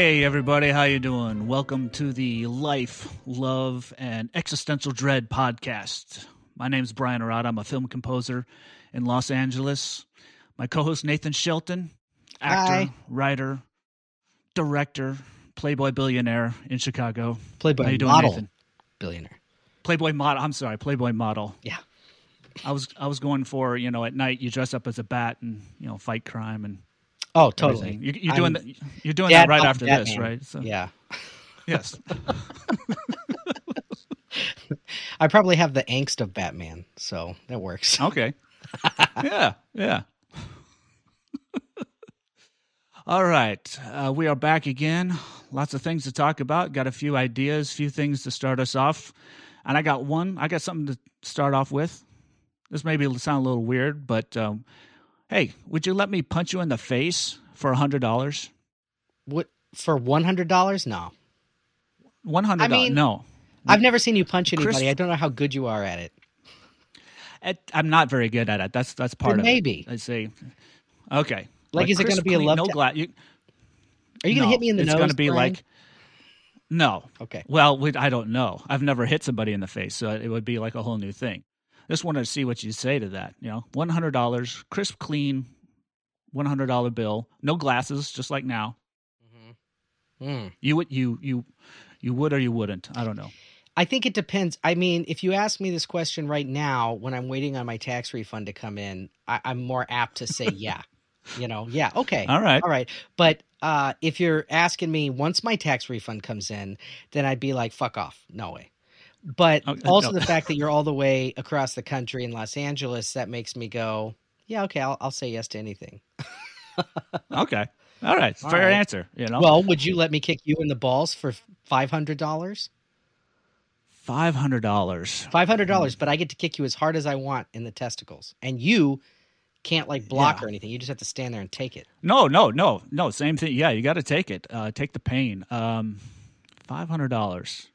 Hey everybody, how you doing? Welcome to the Life, Love, and Existential Dread podcast. My name's Bryan Arata. I'm a film composer in Los Angeles. My co-host Nathan Shelton, actor, Hi. writer, director, Playboy billionaire in Chicago. Playboy How you doing, model Nathan? billionaire. Playboy model. I'm sorry, Playboy model. Yeah. I was I was going for you know at night you dress up as a bat and you know fight crime and Oh, totally. You, you're doing I'm that. You're doing that right after this, right? So, Yeah. Yes. I probably have the angst of Batman, so that works. Okay. yeah, yeah. All right, uh, we are back again. Lots of things to talk about. Got a few ideas, few things to start us off, and I got one. I got something to start off with. This may be sound a little weird, but um, hey, would you let me punch you in the face for a hundred dollars? What for one hundred dollars? No. One hundred I dollars? mean- No, I've never seen you punch anybody. Chris- I don't know how good you are at it. It- I'm not very good at it. That's that's part of maybe. it. I see. Okay. Like, is it gonna be a love no ta- glass? You, Are you gonna no, hit me in the it's nose? It's going to be Bryan? like no. Okay. Well, we, I don't know. I've never hit somebody in the face, so it would be like a whole new thing. Just wanted to see what you'd say to that. You know, one hundred dollars, crisp, clean, one hundred dollar bill, no glasses, just like now. Mm. You would you you you would or you wouldn't. I don't know. I think it depends. I mean, if you ask me this question right now, when I'm waiting on my tax refund to come in, I, I'm more apt to say yeah. you know, yeah, okay. All right. All right. But uh, if you're asking me once my tax refund comes in, then I'd be like, fuck off. No way. But Okay, also no. the fact that you're all the way across the country in Los Angeles, that makes me go, yeah, okay, I'll, I'll say yes to anything. Okay. All right. All Fair right. answer. You know. Well, would you let me kick you in the balls for $500? five hundred dollars. $500, but I get to kick you as hard as I want in the testicles. And you can't like block Yeah. or anything. You just have to stand there and take it. No, no, no, no. Same thing. Yeah, you got to take it. Uh, take the pain. Um, five hundred dollars.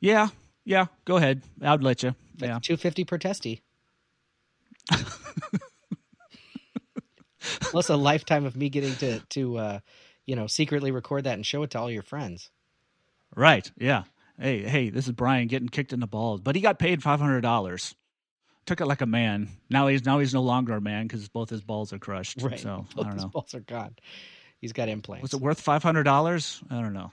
Yeah, yeah. Go ahead. I'd let you. That's Yeah. 250 per testy. Plus a lifetime of me getting to to uh, you know secretly record that and show it to all your friends. Right. Yeah. Hey, hey. This is Bryan getting kicked in the balls, but he got paid five hundred dollars. Took it like a man. Now he's now he's no longer a man because both his balls are crushed. Right. So I don't his know. balls are gone. He's got implants. Was it worth five hundred dollars? I don't know.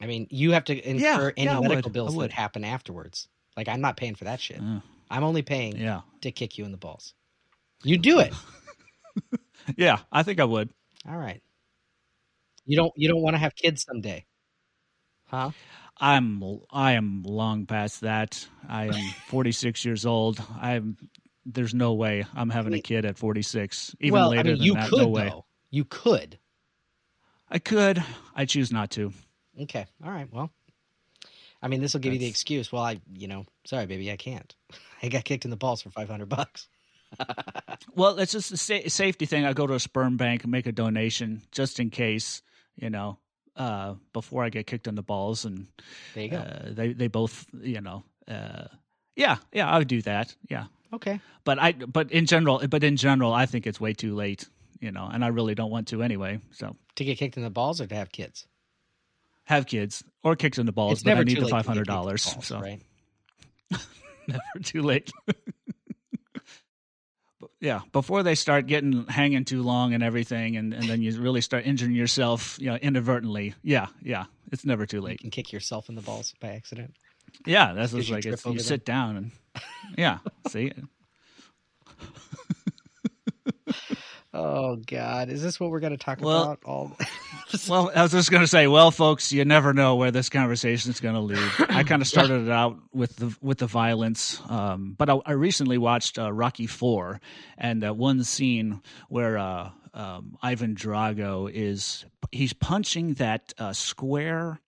I mean, you have to incur Yeah, any yeah, medical would. bills I that would. happen afterwards. Like I'm not paying for that shit. Uh, I'm only paying yeah. to kick you in the balls. You do it. Yeah. I think I would. all right. You don't you don't want to have kids someday. Huh? I'm I am long past that. I am 46 years old. I'm there's no way I'm having a mean- kid at 46. Even well, later I mean, than you that, could no way. though. You could. I could. I choose not to. Okay. All right. Well, I mean, this will give you the excuse. Well, I, you know, sorry, baby, I can't. I got kicked in the balls for five hundred bucks. Well, it's just a sa- safety thing. I go to a sperm bank and make a donation just in case, you know, uh, before I get kicked in the balls, and There you go. uh, they they both, you know, uh, yeah, yeah, I would do that. Yeah, okay. but I but in general, but in general, I think it's way too late. You know, and I really don't want to anyway. So To get kicked in the balls or to have kids? Have kids or kicked in the balls, it's but never I need the late to get five hundred kicked in the dollars. So right? never too late. Yeah, before they start getting hanging too long and everything, and, and then you really start injuring yourself, you know, inadvertently. Yeah, yeah, it's never too late. You can kick yourself in the balls by accident. Yeah, that's like it's, you sit down and yeah, see. Oh God, is this what we're going to talk Well- about? All Well, I was just going to say, well, folks, you never know where this conversation is going to lead. I kind of started it out with the with the violence, um, but I, I recently watched uh, Rocky Four, and that one scene where uh, um, Ivan Drago is he's punching that uh, square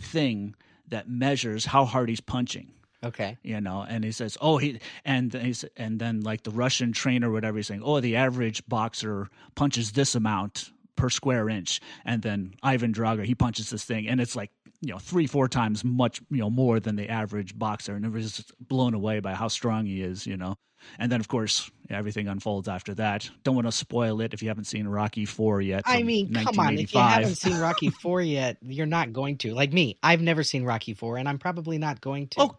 thing that measures how hard he's punching okay. you know and he says oh he and he's and then like the russian trainer or whatever he's saying oh the average boxer punches this amount per square inch and then ivan drago he punches this thing and it's like you know three four times much you know more than the average boxer and everybody's just blown away by how strong he is you know and then of course everything unfolds after that. Don't want to spoil it if you haven't seen Rocky Four yet. I mean, come on, if you haven't seen Rocky Four yet, you're not going to. Like me, I've never seen Rocky Four, and I'm probably not going to. Oh,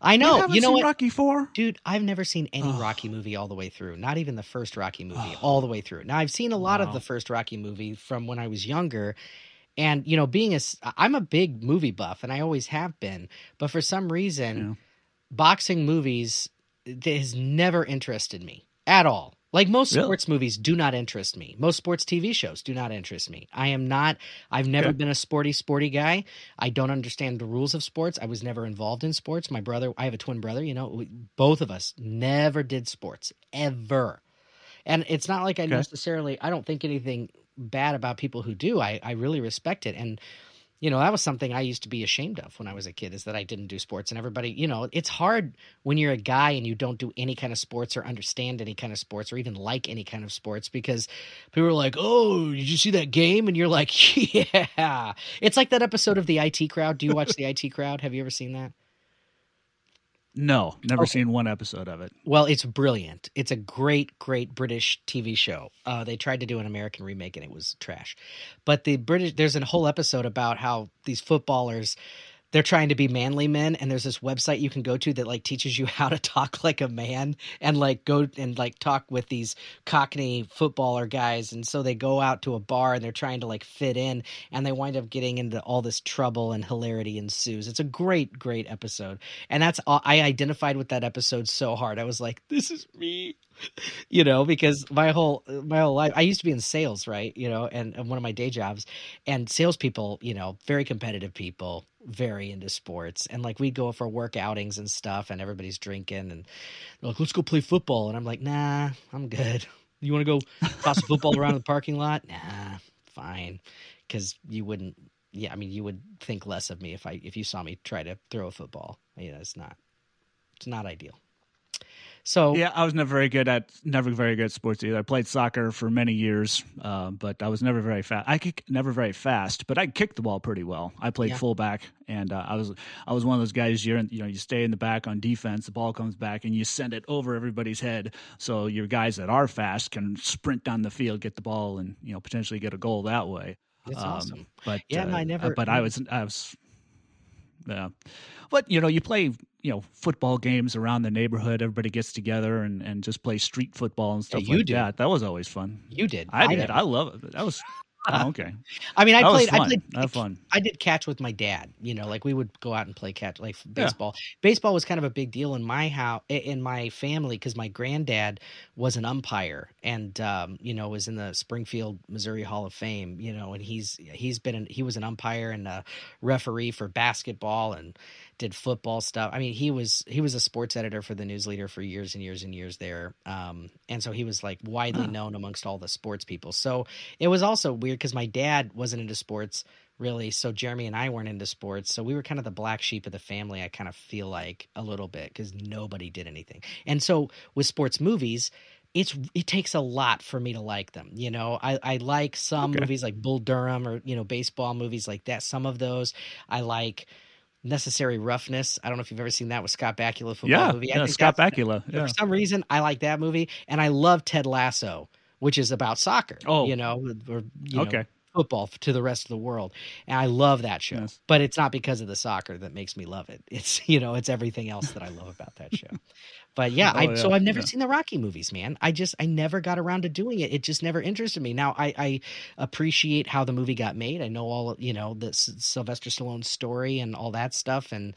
I know. You, you know what, Rocky Four, dude? I've never seen any oh. Rocky movie all the way through. Not even the first Rocky movie oh. all the way through. Now I've seen a lot wow. of the first Rocky movie from when I was younger, and you know, being a, I'm a big movie buff, and I always have been. But for some reason, yeah. boxing movies has never interested me at all. Like most really? sports movies do not interest me. Most sports TV shows do not interest me. I am not I've never yeah. been a sporty sporty guy. I don't understand the rules of sports. I was never involved in sports. My brother, I have a twin brother, you know, we, both of us never did sports ever. And it's not like I okay. necessarily I don't think anything bad about people who do. I I really respect it and you know that was something i used to be ashamed of when i was a kid is that i didn't do sports and everybody you know it's hard when you're a guy and you don't do any kind of sports or understand any kind of sports or even like any kind of sports because people are like oh did you see that game? And you're like yeah. It's like that episode of the IT Crowd. Do you watch the IT Crowd? Have you ever seen that no, never okay. seen one episode of it. Well, it's brilliant. It's a great, great British TV show. Uh, they tried to do an American remake and it was trash. But the British, there's a whole episode about how these footballers they're trying to be manly men and there's this website you can go to that like teaches you how to talk like a man and like go and like talk with these cockney footballer guys. And so they go out to a bar and they're trying to like fit in and they wind up getting into all this trouble and hilarity ensues. It's a great great episode. And that's i identified with that episode so hard. I was like this is me you know, because my whole my whole life I used to be in sales, right? You know, and, and one of my day jobs, and salespeople, you know, very competitive people, very into sports, and like we'd go for work outings and stuff, and everybody's drinking, and like, let's go play football, and I'm like, nah, I'm good. You want to go toss a football around the parking lot? Nah, fine, because you wouldn't. Yeah, I mean, you would think less of me if I if you saw me try to throw a football. You know, it's not it's not ideal. So yeah, I was never very good at never very good at sports either. I played soccer for many years, uh, but I was never very fast. I kick never very fast, but I kicked the ball pretty well. I played yeah. fullback, and uh, I was I was one of those guys. You're in, you know you stay in the back on defense. The ball comes back, and you send it over everybody's head, so your guys that are fast can sprint down the field, get the ball, and you know potentially get a goal that way. That's um, awesome. But yeah, uh, I never. But I was I was yeah. But you know, you play you know football games around the neighborhood. Everybody gets together and, and just play street football and stuff yeah, like did. that. That was always fun. You did. I, I did. I love it. That was Oh, okay. I mean, I that played. I played. Have fun. I did catch with my dad. You know, like we would go out and play catch, like baseball. Yeah. Baseball was kind of a big deal in my house, in my family, because my granddad was an umpire, and um, you know, was in the Springfield, Missouri Hall of Fame. You know, and he's he's been an, he was an umpire and a referee for basketball and did football stuff. I mean, he was he was a sports editor for the News Leader for years and years and years there, um, and so he was like widely known amongst all the sports people. So it was also weird because my dad wasn't into sports really, so Jeremy and I weren't into sports, so we were kind of the black sheep of the family. I kind of feel like a little bit because nobody did anything, and so with sports movies it's it takes a lot for me to like them. You know, I, I like some okay. movies like Bull Durham or you know baseball movies like that. Some of those I like Necessary Roughness. I don't know if you've ever seen that with Scott Bakula football yeah, movie. I yeah, Scott Bakula. Yeah. For some reason, I like that movie, and I love Ted Lasso, which is about soccer. Oh, you know, or you okay. Know, football to the rest of the world, and I love that show. Yes. But it's not because of the soccer that makes me love it. It's you know, it's everything else that I love about that show. But yeah, oh, I, yeah, so I've never yeah. seen the Rocky movies, man. I just I never got around to doing it. It just never interested me. Now I, I appreciate how the movie got made. I know all you know the Sylvester Stallone story and all that stuff, and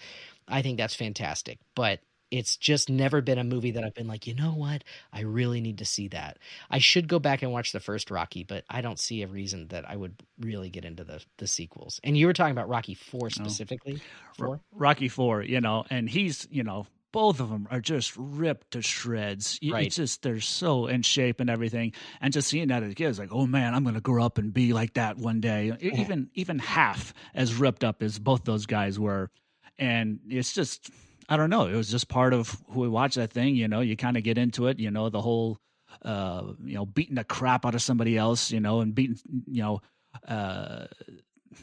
I think that's fantastic. But it's just never been a movie that I've been like, you know what? I really need to see that. I should go back and watch the first Rocky, but I don't see a reason that I would really get into the the sequels. And you were talking about Rocky Four oh. specifically. Four? Rocky Four, you know, and he's you know both of them are just ripped to shreds. Right. It's just they're so in shape and everything. And just seeing that as a kid is like, oh man, I'm going to grow up and be like that one day. Even even half as ripped up as both those guys were, and it's just I don't know. It was just part of who we watch that thing. You know, you kind of get into it. You know, the whole uh, you know beating the crap out of somebody else. You know, and beating you know. Uh,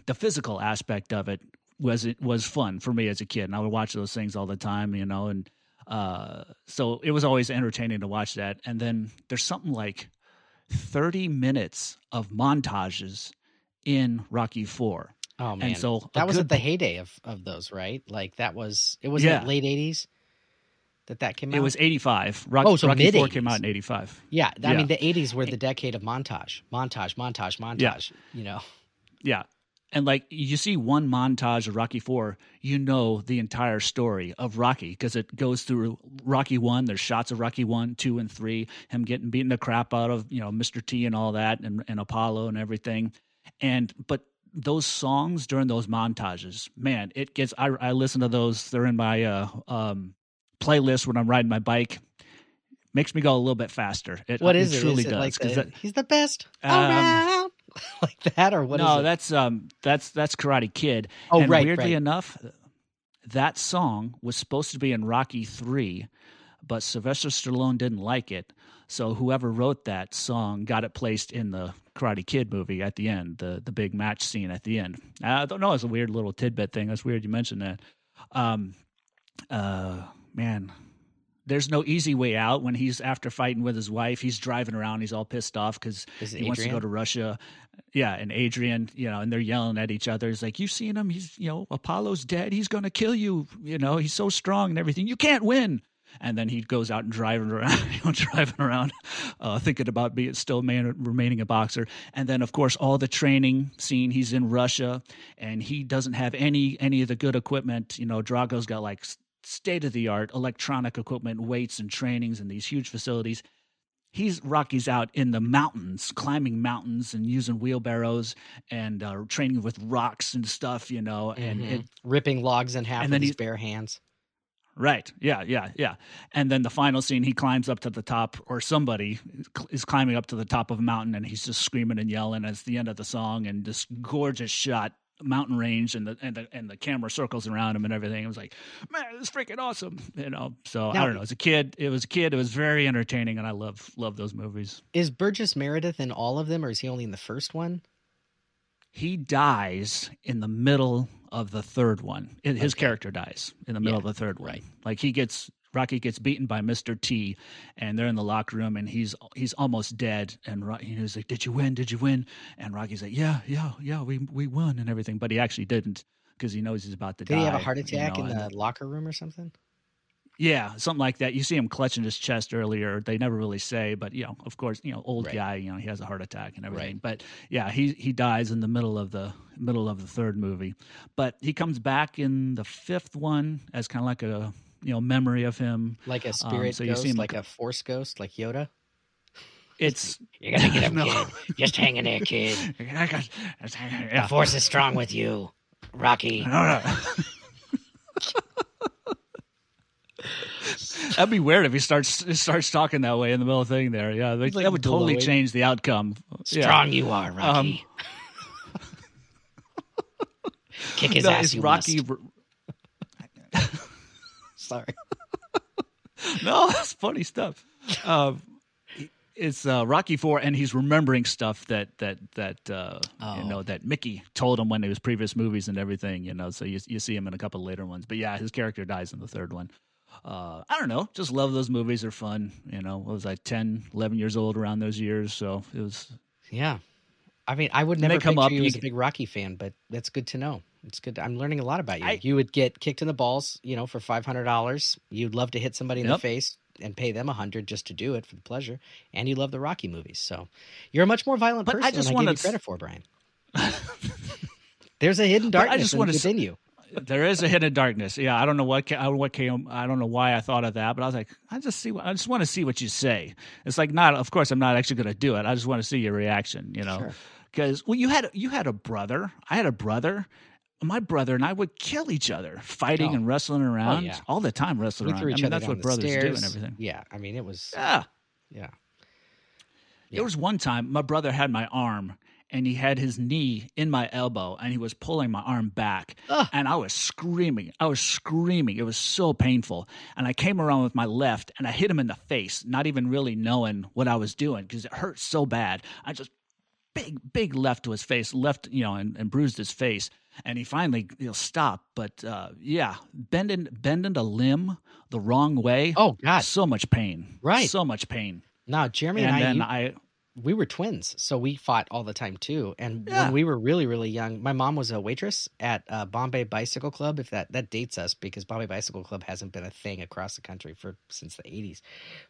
the physical aspect of it was it was fun for me as a kid, and I would watch those things all the time, you know. And Uh, so it was always entertaining to watch that. And then there's something like 30 minutes of montages in Rocky Four. Oh man, And so that was good at the heyday of of those, right? Like that was it was Yeah. late eighties that that came out. It was 85. Rock, Oh, so Rocky Four mid-eighties. came out in 85. yeah. I yeah. mean, the eighties were the decade of montage, montage, montage, montage. Yeah. You know, Yeah. And like you see one montage of Rocky Four, you know the entire story of Rocky because it goes through Rocky One. There's shots of Rocky One, Two, and Three. Him getting beaten the crap out of you know Mr. T and all that, and, and Apollo and everything. And but those songs during those montages, man, it gets. I I listen to those. They're in my uh, um, playlist when I'm riding my bike. Makes me go a little bit faster. It, what it is it? Truly Is it does like 'cause the, that- he's the best Um, around, like that, or what is no, it? that's um that's that's Karate Kid. Oh, and right, weirdly right. enough, that song was supposed to be in Rocky Three, but Sylvester Stallone didn't like it. So whoever wrote that song got it placed in the Karate Kid movie at the end, the the big match scene at the end. I don't know, it's a weird little tidbit thing. That's weird you mentioned that. Um, uh, man, there's no easy way out when he's after fighting with his wife. He's driving around. He's all pissed off because he wants to go to Russia. Yeah, and Adrian, you know, and they're yelling at each other. He's like, "You've seen him? He's, you know, Apollo's dead. He's going to kill you. You know, he's so strong and everything. You can't win." And then he goes out and driving around, you know, driving around, uh, thinking about being still man, remaining a boxer. And then, of course, all the training scene. He's in Russia, and he doesn't have any any of the good equipment. You know, Drago's got like state of the art electronic equipment, weights and trainings in these huge facilities. He's Rocky's out in the mountains, climbing mountains and using wheelbarrows and uh, training with rocks and stuff, you know. And Mhm. it, ripping logs in half and with then his bare hands. right, yeah, yeah, yeah. And then the final scene, he climbs up to the top, or somebody is climbing up to the top of a mountain, and he's just screaming and yelling. It's the end of the song, and this gorgeous shot, mountain range, and the and the and the camera circles around him and everything. It was like, man, this is freaking awesome, you know. So Now- I don't know. As a kid, it was a kid. It was very entertaining, and I love love those movies. Is Burgess Meredith in all of them, or is he only in the first one? he dies in the middle of the third one. His Okay. character dies in the middle Yeah, of the third one. right. Like he gets Rocky gets beaten by Mr. T, and they're in the locker room, and he's he's almost dead. And Ro- he's like, "Did you win? Did you win?" And Rocky's like, "Yeah, yeah, yeah, we we won and everything." But he actually didn't because he knows he's about to Did die. he have a heart you attack know, in and- the locker room or something? yeah, something like that. You see him clutching his chest earlier. They never really say, but you know, of course, you know, old Right. guy, you know, he has a heart attack and everything. Right. But yeah, he he dies in the middle of the middle of the third movie. But he comes back in the fifth one as kind of like a you know memory of him. Like a spirit Um, so you ghost, see him like like a force ghost, like Yoda? It's You're gonna get him, No. kid. Just hang in there, kid. yeah. The force is strong with you, Rocky. That'd be weird if he starts starts talking that way in the middle of the thing there. Yeah, like, like that would totally change the outcome. Yeah. Strong you are, Rocky. Kick his No, ass, you Rocky. must. Sorry. no, that's funny stuff. Um, it's uh, Rocky Four, and he's remembering stuff that that that uh, Oh. you know that Mickey told him when it was previous movies and everything. You know, so you you see him in a couple later ones, but yeah, his character dies in the third one. Uh, I don't know, just love those movies. They're fun. You know, what was I 10, 11 years old around those years? So it was. Yeah. I mean, I would never come up, you as a big Rocky fan, but that's good to know. It's good. I'm learning a lot about you. I- you would get kicked in the balls, you know, for five hundred dollars. You'd love to hit somebody in the face and pay them a hundred just to do it for the pleasure. And you love the Rocky movies, so you're a much more violent But I just than I gave you s- credit for, Bryan. There's a hidden But I just in- wanna s- you. there is a hidden darkness. Yeah, I don't know what I don't know what came. I don't know why I thought of that, but I was like, I just see. what I just want to see what you say. It's like not. Of course, I'm not actually going to do it. I just want to see your reaction. You know, Sure. because well, you had you had a brother. I had a brother. My brother and I would kill each other, fighting Oh. and wrestling oh, around yeah. all the time, wrestling We around. I mean, other that's what the brothers do and everything. Yeah, I mean, it was. Yeah. Yeah. Yeah. There was one time my brother had my arm and he had his knee in my elbow and he was pulling my arm back. Ugh. And I was screaming. I was screaming. It was so painful. And I came around with my left and I hit him in the face, not even really knowing what I was doing because it hurt so bad. I just big, big left to his face, left, you know, and, and bruised his face. And he finally he'll stop. But uh, yeah, bending bending a limb the wrong way. Oh God, so much pain. Right. so much pain. Now Jeremy And, and, I, then you- I we were twins, so we fought all the time too. And Yeah. when we were really, really young, my mom was a waitress at uh, Bombay Bicycle Club. If that that dates us, because Bombay Bicycle Club hasn't been a thing across the country for since the '80s.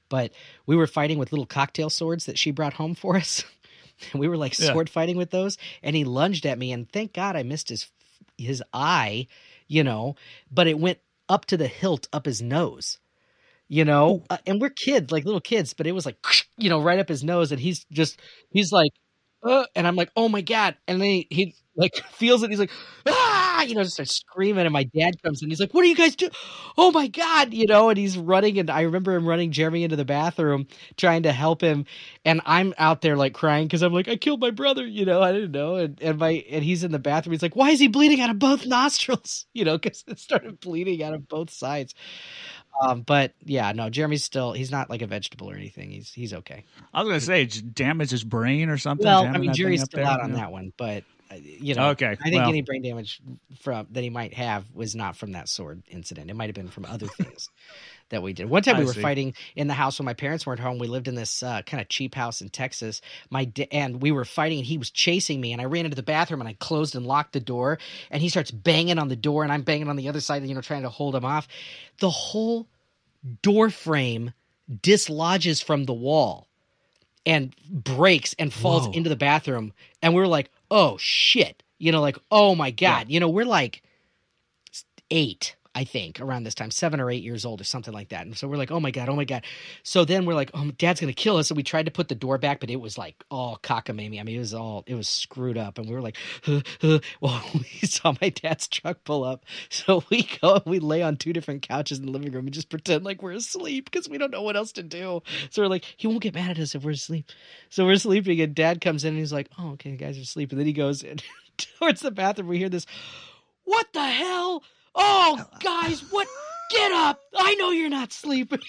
But we were fighting with little cocktail swords that she brought home for us. we were like Yeah. sword fighting with those, and he lunged at me, and thank God I missed his his eye, you know. But it went up to the hilt up his nose you know uh, and we're kids like little kids but it was like you know right up his nose and he's just he's like uh, and i'm like oh my god and then he, he like feels it he's like ah you know just start screaming and my dad comes in he's like what are you guys doing oh my god you know and he's running and i remember him running jeremy into the bathroom trying to help him and i'm out there like crying because i'm like i killed my brother you know i didn't know and, and my and he's in the bathroom he's like why is he bleeding out of both nostrils you know because it started bleeding out of both sides um, but yeah, no, Jeremy's still he's not like a vegetable or anything. He's he's okay. I was gonna say damage his brain or something. Well, I mean, Jerry's still there, out on you know? that one, but you know, Okay, I think well. any brain damage from that he might have was not from that sword incident. It might have been from other things that we did. One time I we were see. fighting in the house when my parents weren't home. We lived in this uh, kind of cheap house in Texas. My da- and we were fighting, and he was chasing me, and I ran into the bathroom and I closed and locked the door, and he starts banging on the door, and I'm banging on the other side, you know, trying to hold him off. The whole door frame dislodges from the wall and breaks and falls Whoa. into the bathroom and we were like oh shit. You know like oh my god. You know we're like eight i think around this time seven or eight years old or something like that and so we're like oh my god oh my god so then we're like oh dad's gonna kill us and we tried to put the door back but it was like all cockamamie i mean it was all it was screwed up and we were like huh, huh. well we saw my dad's truck pull up so we go we lay on two different couches in the living room and just pretend like we're asleep because we don't know what else to do so we're like he won't get mad at us if we're asleep so we're sleeping, and Dad comes in and he's like, "Oh, okay, guys are asleep." And then he goes in towards the bathroom. We hear this, "What the hell? Oh, guys, what? Get up! I know you're not sleeping."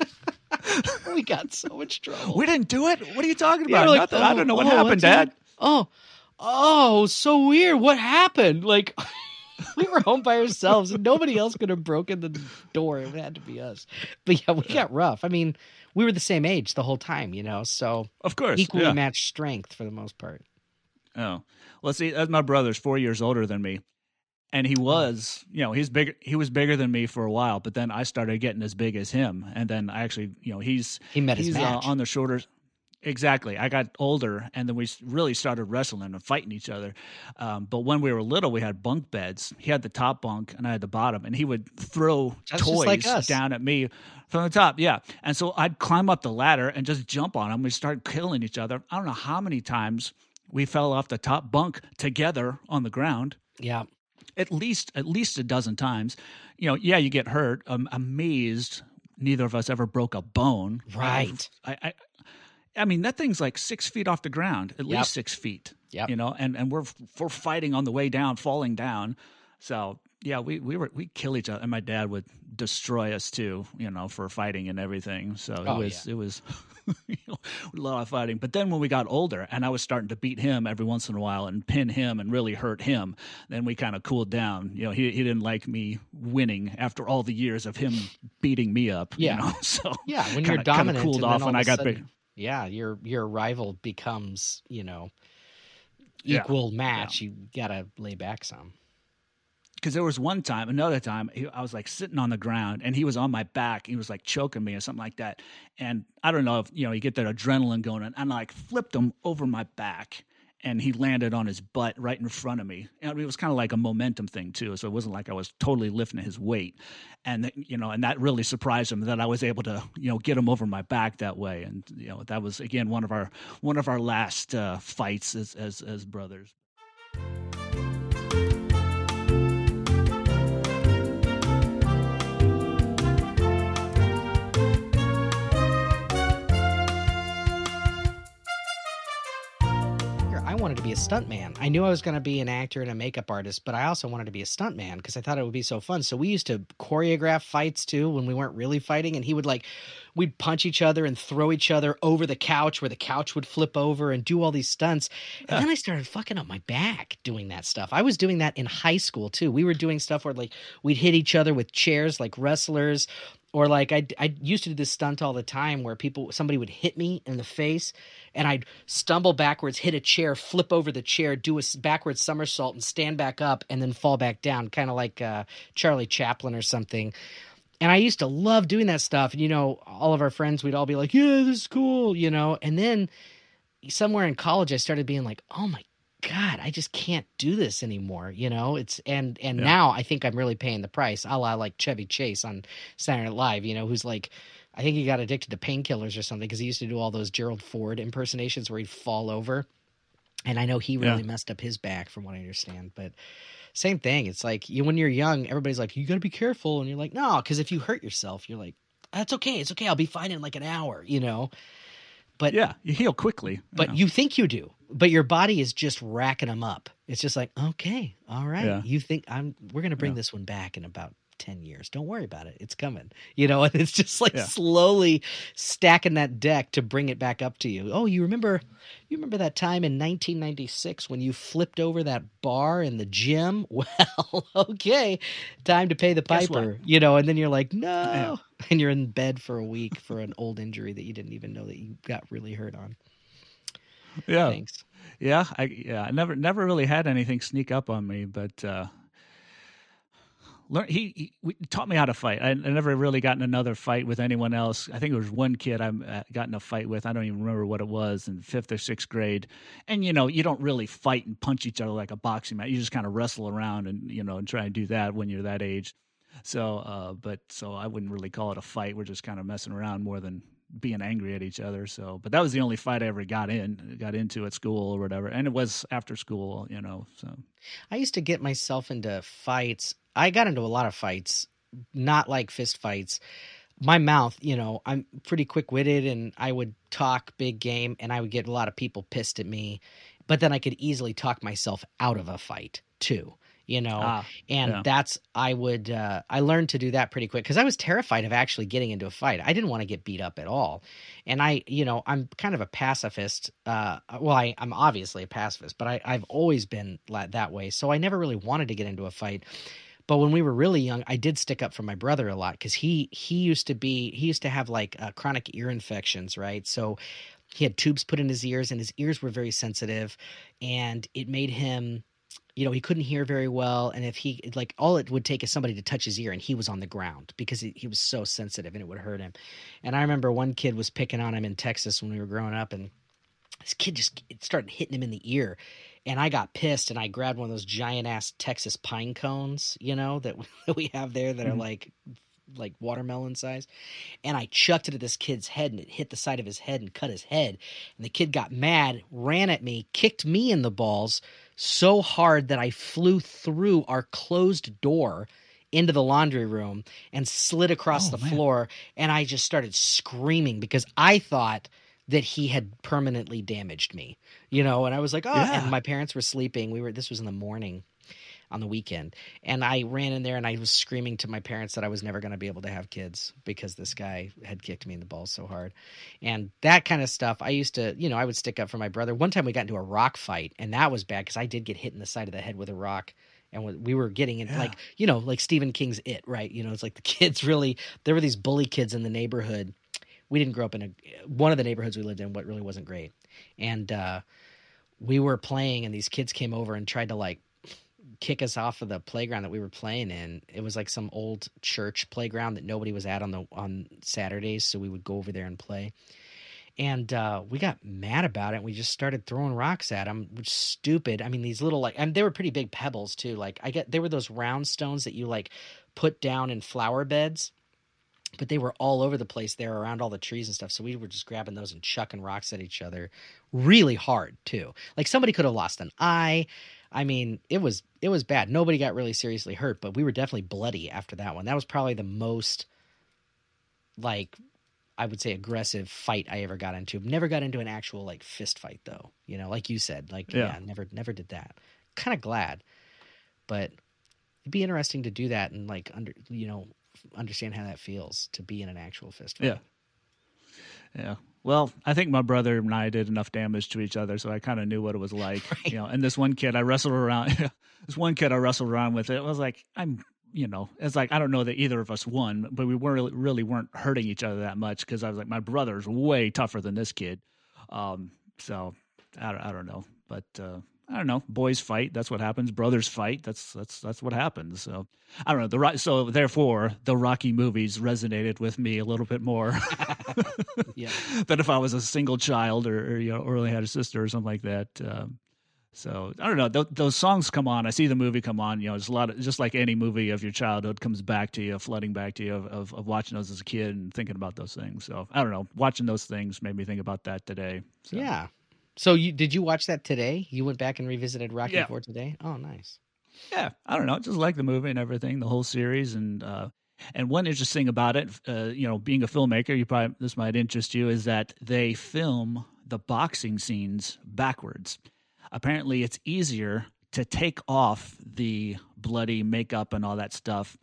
we got so much trouble. We didn't do it. What are you talking about? like, Nothing. I "Oh, don't know what oh, happened, Dad. up?" Oh, oh, so weird. What happened? Like. We were home by ourselves, and nobody else could have broken the door. It had to be us. But yeah, we got rough. I mean, we were the same age the whole time, you know, so Of course. equally yeah. matched strength for the most part. Oh, well, see, that's my brother's four years older than me, and he was, you know, he's bigger. He was bigger than me for a while, but then I started getting as big as him, and then I actually, you know, he's He met his he's uh, match. on the shoulders. Exactly. I got older, and then we really started wrestling and fighting each other. Um, but when we were little, we had bunk beds. He had the top bunk, and I had the bottom, and he would throw That's toys like down at me from the top. Yeah, and so I'd climb up the ladder and just jump on him. We start killing each other. I don't know how many times we fell off the top bunk together on the ground. yeah. At least, at least a dozen times. You know, yeah, you get hurt. I'm amazed neither of us ever broke a bone. Right. I, I, I mean, that thing's like six feet off the ground, at Yep. least six feet. Yeah. You know, and and we're we're fighting on the way down, falling down. So yeah, we we were we kill each other, and my dad would destroy us too. You know, for fighting and everything. So it Oh, was it was. you know, a lot of fighting, but then when we got older, and I was starting to beat him every once in a while and pin him and really hurt him, then we kind of cooled down. You know, he he didn't like me winning after all the years of him beating me up. Yeah. you know? so Yeah, when kinda- you're dominant, cooled and off of I got sudden- big. Yeah, your your rival becomes you know Yeah. equal match. You gotta lay back some. Because there was one time, another time, he, I was like sitting on the ground and he was on my back. He was like choking me or something like that. And I don't know if, you know, you get that adrenaline going and I like flipped him over my back and he landed on his butt right in front of me. And it was kind of like a momentum thing too. So it wasn't like I was totally lifting his weight. And, you know, and that really surprised him that I was able to, you know, get him over my back that way. And, you know, that was again, one of our, one of our last uh, fights as, as, as brothers. Wanted to be a stuntman. I knew I was going to be an actor and a makeup artist, but I also wanted to be a stuntman because I thought it would be so fun. So we used to choreograph fights too when we weren't really fighting, and he would like we'd punch each other and throw each other over the couch where the couch would flip over and do all these stunts. And then I started fucking up my back doing that stuff. I was doing that in high school too. We were doing stuff where like we'd hit each other with chairs like wrestlers or like I I used to do this stunt all the time where people somebody would hit me in the face and I'd stumble backwards, hit a chair, flip over the chair, do a backwards somersault and stand back up and then fall back down, kind of like uh, Charlie Chaplin or something. And I used to love doing that stuff. And, you know, all of our friends, we'd all be like, yeah, this is cool, you know. And then somewhere in college, I started being like, oh my God, I just can't do this anymore. You know, it's and and yeah. now I think I'm really paying the price, a la like Chevy Chase on Saturday Night Live. You know, who's like, I think he got addicted to painkillers or something because he used to do all those Gerald Ford impersonations where he'd fall over. And I know he really yeah. messed up his back, from what I understand. But same thing. It's like you when you're young, everybody's like, you got to be careful, and you're like, no, because if you hurt yourself, you're like, that's okay, it's okay, I'll be fine in like an hour, you know. But yeah, you heal quickly. But you, you think you do, but your body is just racking them up. It's just like, okay, all right, yeah. you think I'm? We're gonna bring yeah. this one back in about 10 years. Don't worry about it. It's coming. You know, and it's just like yeah. slowly stacking that deck to bring it back up to you. Oh, you remember you remember that time in 1996 when you flipped over that bar in the gym? Well, okay. Time to pay the piper. You know, and then you're like, "No." Yeah. And you're in bed for a week for an old injury that you didn't even know that you got really hurt on. Yeah. Thanks. Yeah, I yeah, I never never really had anything sneak up on me, but uh learn he, he taught me how to fight. I, I, never really gotten another fight with anyone else. I think it was one kid I uh, got in a fight with. I don't even remember what it was in fifth or sixth grade. And you know, you don't really fight and punch each other like a boxing match. You just kind of wrestle around and you know and try and do that when you're that age. So, uh, but so I wouldn't really call it a fight. We're just kind of messing around more than being angry at each other. So, but that was the only fight I ever got in, got into at school or whatever, and it was after school, you know. So, I used to get myself into fights I got into a lot of fights, not like fist fights. My mouth, you know, I'm pretty quick witted and I would talk big game and I would get a lot of people pissed at me. But then I could easily talk myself out of a fight too you know ah, and yeah. that's i would uh, i learned to do that pretty quick because i was terrified of actually getting into a fight i didn't want to get beat up at all and i you know i'm kind of a pacifist uh, well I, i'm obviously a pacifist but I, i've always been that way so i never really wanted to get into a fight but when we were really young, I did stick up for my brother a lot because he he used to be he used to have like uh, chronic ear infections, right? So he had tubes put in his ears, and his ears were very sensitive, and it made him you know he couldn't hear very well and if he like all it would take is somebody to touch his ear and he was on the ground because he, he was so sensitive and it would hurt him. And i remember one kid was picking on him in texas when we were growing up and this kid just started hitting him in the ear. And I got pissed and I grabbed one of those giant ass Texas pine cones, you know, that, we have there that mm-hmm. are like like watermelon size. And I chucked it at this kid's head and it hit the side of his head and cut his head. And the kid got mad, ran at me, kicked me in the balls so hard that I flew through our closed door into the laundry room and slid across oh, the man. floor and I just started screaming because I thought that he had permanently damaged me, you know, and I was like, oh, yeah. and my parents were sleeping. We were, this was in the morning on the weekend. And I ran in there and I was screaming to my parents that I was never going to be able to have kids because this guy had kicked me in the balls so hard. And that kind of stuff, I used to, you know, I would stick up for my brother. One time we got into a rock fight and that was bad because I did get hit in the side of the head with a rock and we were getting in yeah. like you know like stephen king's it right you know it's like the kids really there were these bully kids in the neighborhood we didn't grow up in a one of the neighborhoods we lived in what really wasn't great and uh, we were playing and these kids came over and tried to like kick us off of the playground that we were playing in it was like some old church playground that nobody was at on the on saturdays so we would go over there and play and uh, we got mad about it. And We just started throwing rocks at them, which stupid. I mean, these little like, and they were pretty big pebbles too. Like I get, they were those round stones that you like put down in flower beds but they were all over the place there around all the trees and stuff. So we were just grabbing those and chucking rocks at each other really hard too. Like somebody could have lost an eye. I mean, it was it was bad. Nobody got really seriously hurt, but we were definitely bloody after that one. That was probably the most like I would say aggressive fight I ever got into. Never got into an actual like fist fight though. You know, like you said, like yeah, Yeah. never never did that. Kind of glad, but it'd be interesting to do that and like under you know understand how that feels to be in an actual fist fight. Yeah. Yeah. Well, I think my brother and I did enough damage to each other, so I kind of knew what it was like. You know, and this one kid I wrestled around. this one kid I wrestled around with. It was like I'm, you know, it's like I don't know that either of us won, but we weren't really weren't hurting each other that much because I was like my brother's way tougher than this kid. Um, so I don't, I don't know, but uh, I don't know. Boys fight. That's what happens. Brothers fight. That's that's that's what happens. So I don't know. The so therefore the Rocky movies resonated with me a little bit more Yeah. than if I was a single child or, or you know or only had a sister or something like that. Um, so I don't know. Th- those songs come on. I see the movie come on. You know, it's a lot of just like any movie of your childhood comes back to you, flooding back to you of, of, of watching those as a kid and thinking about those things. So I don't know. Watching those things made me think about that today. So. Yeah. So you did you watch that today? You went back and revisited Rocky Yeah. Four today? Oh, nice. yeah, I don't know, just like the movie and everything, the whole series, and uh, and one interesting about it, uh, you know, being a filmmaker, you probably this might interest you, is that they film the boxing scenes backwards. Apparently, it's easier to take off the bloody makeup and all that stuff,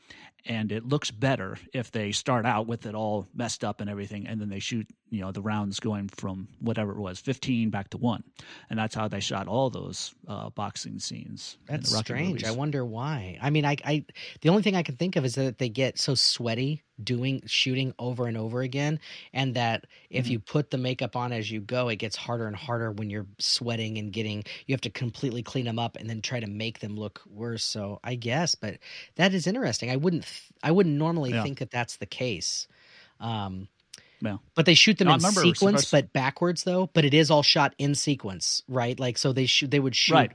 and it looks better if they start out with it all messed up and everything, and then they shoot, you know, the rounds going from whatever it was, fifteen back to one, and that's how they shot all those uh, boxing scenes. That's strange. I wonder why. I mean, I, I, the only thing I can think of is that they get so sweaty doing shooting over and over again, and that if Mhm. you put the makeup on as you go, it gets harder and harder when you're sweating and getting. You have to completely clean them up and then try to make them look worse. So I guess, but that is interesting. I wouldn't, th- I wouldn't normally Yeah. think that that's the case. Um, Yeah. but they shoot them No, in sequence, but backwards though. But it is all shot in sequence, right? Like so they shoot. They would shoot Right.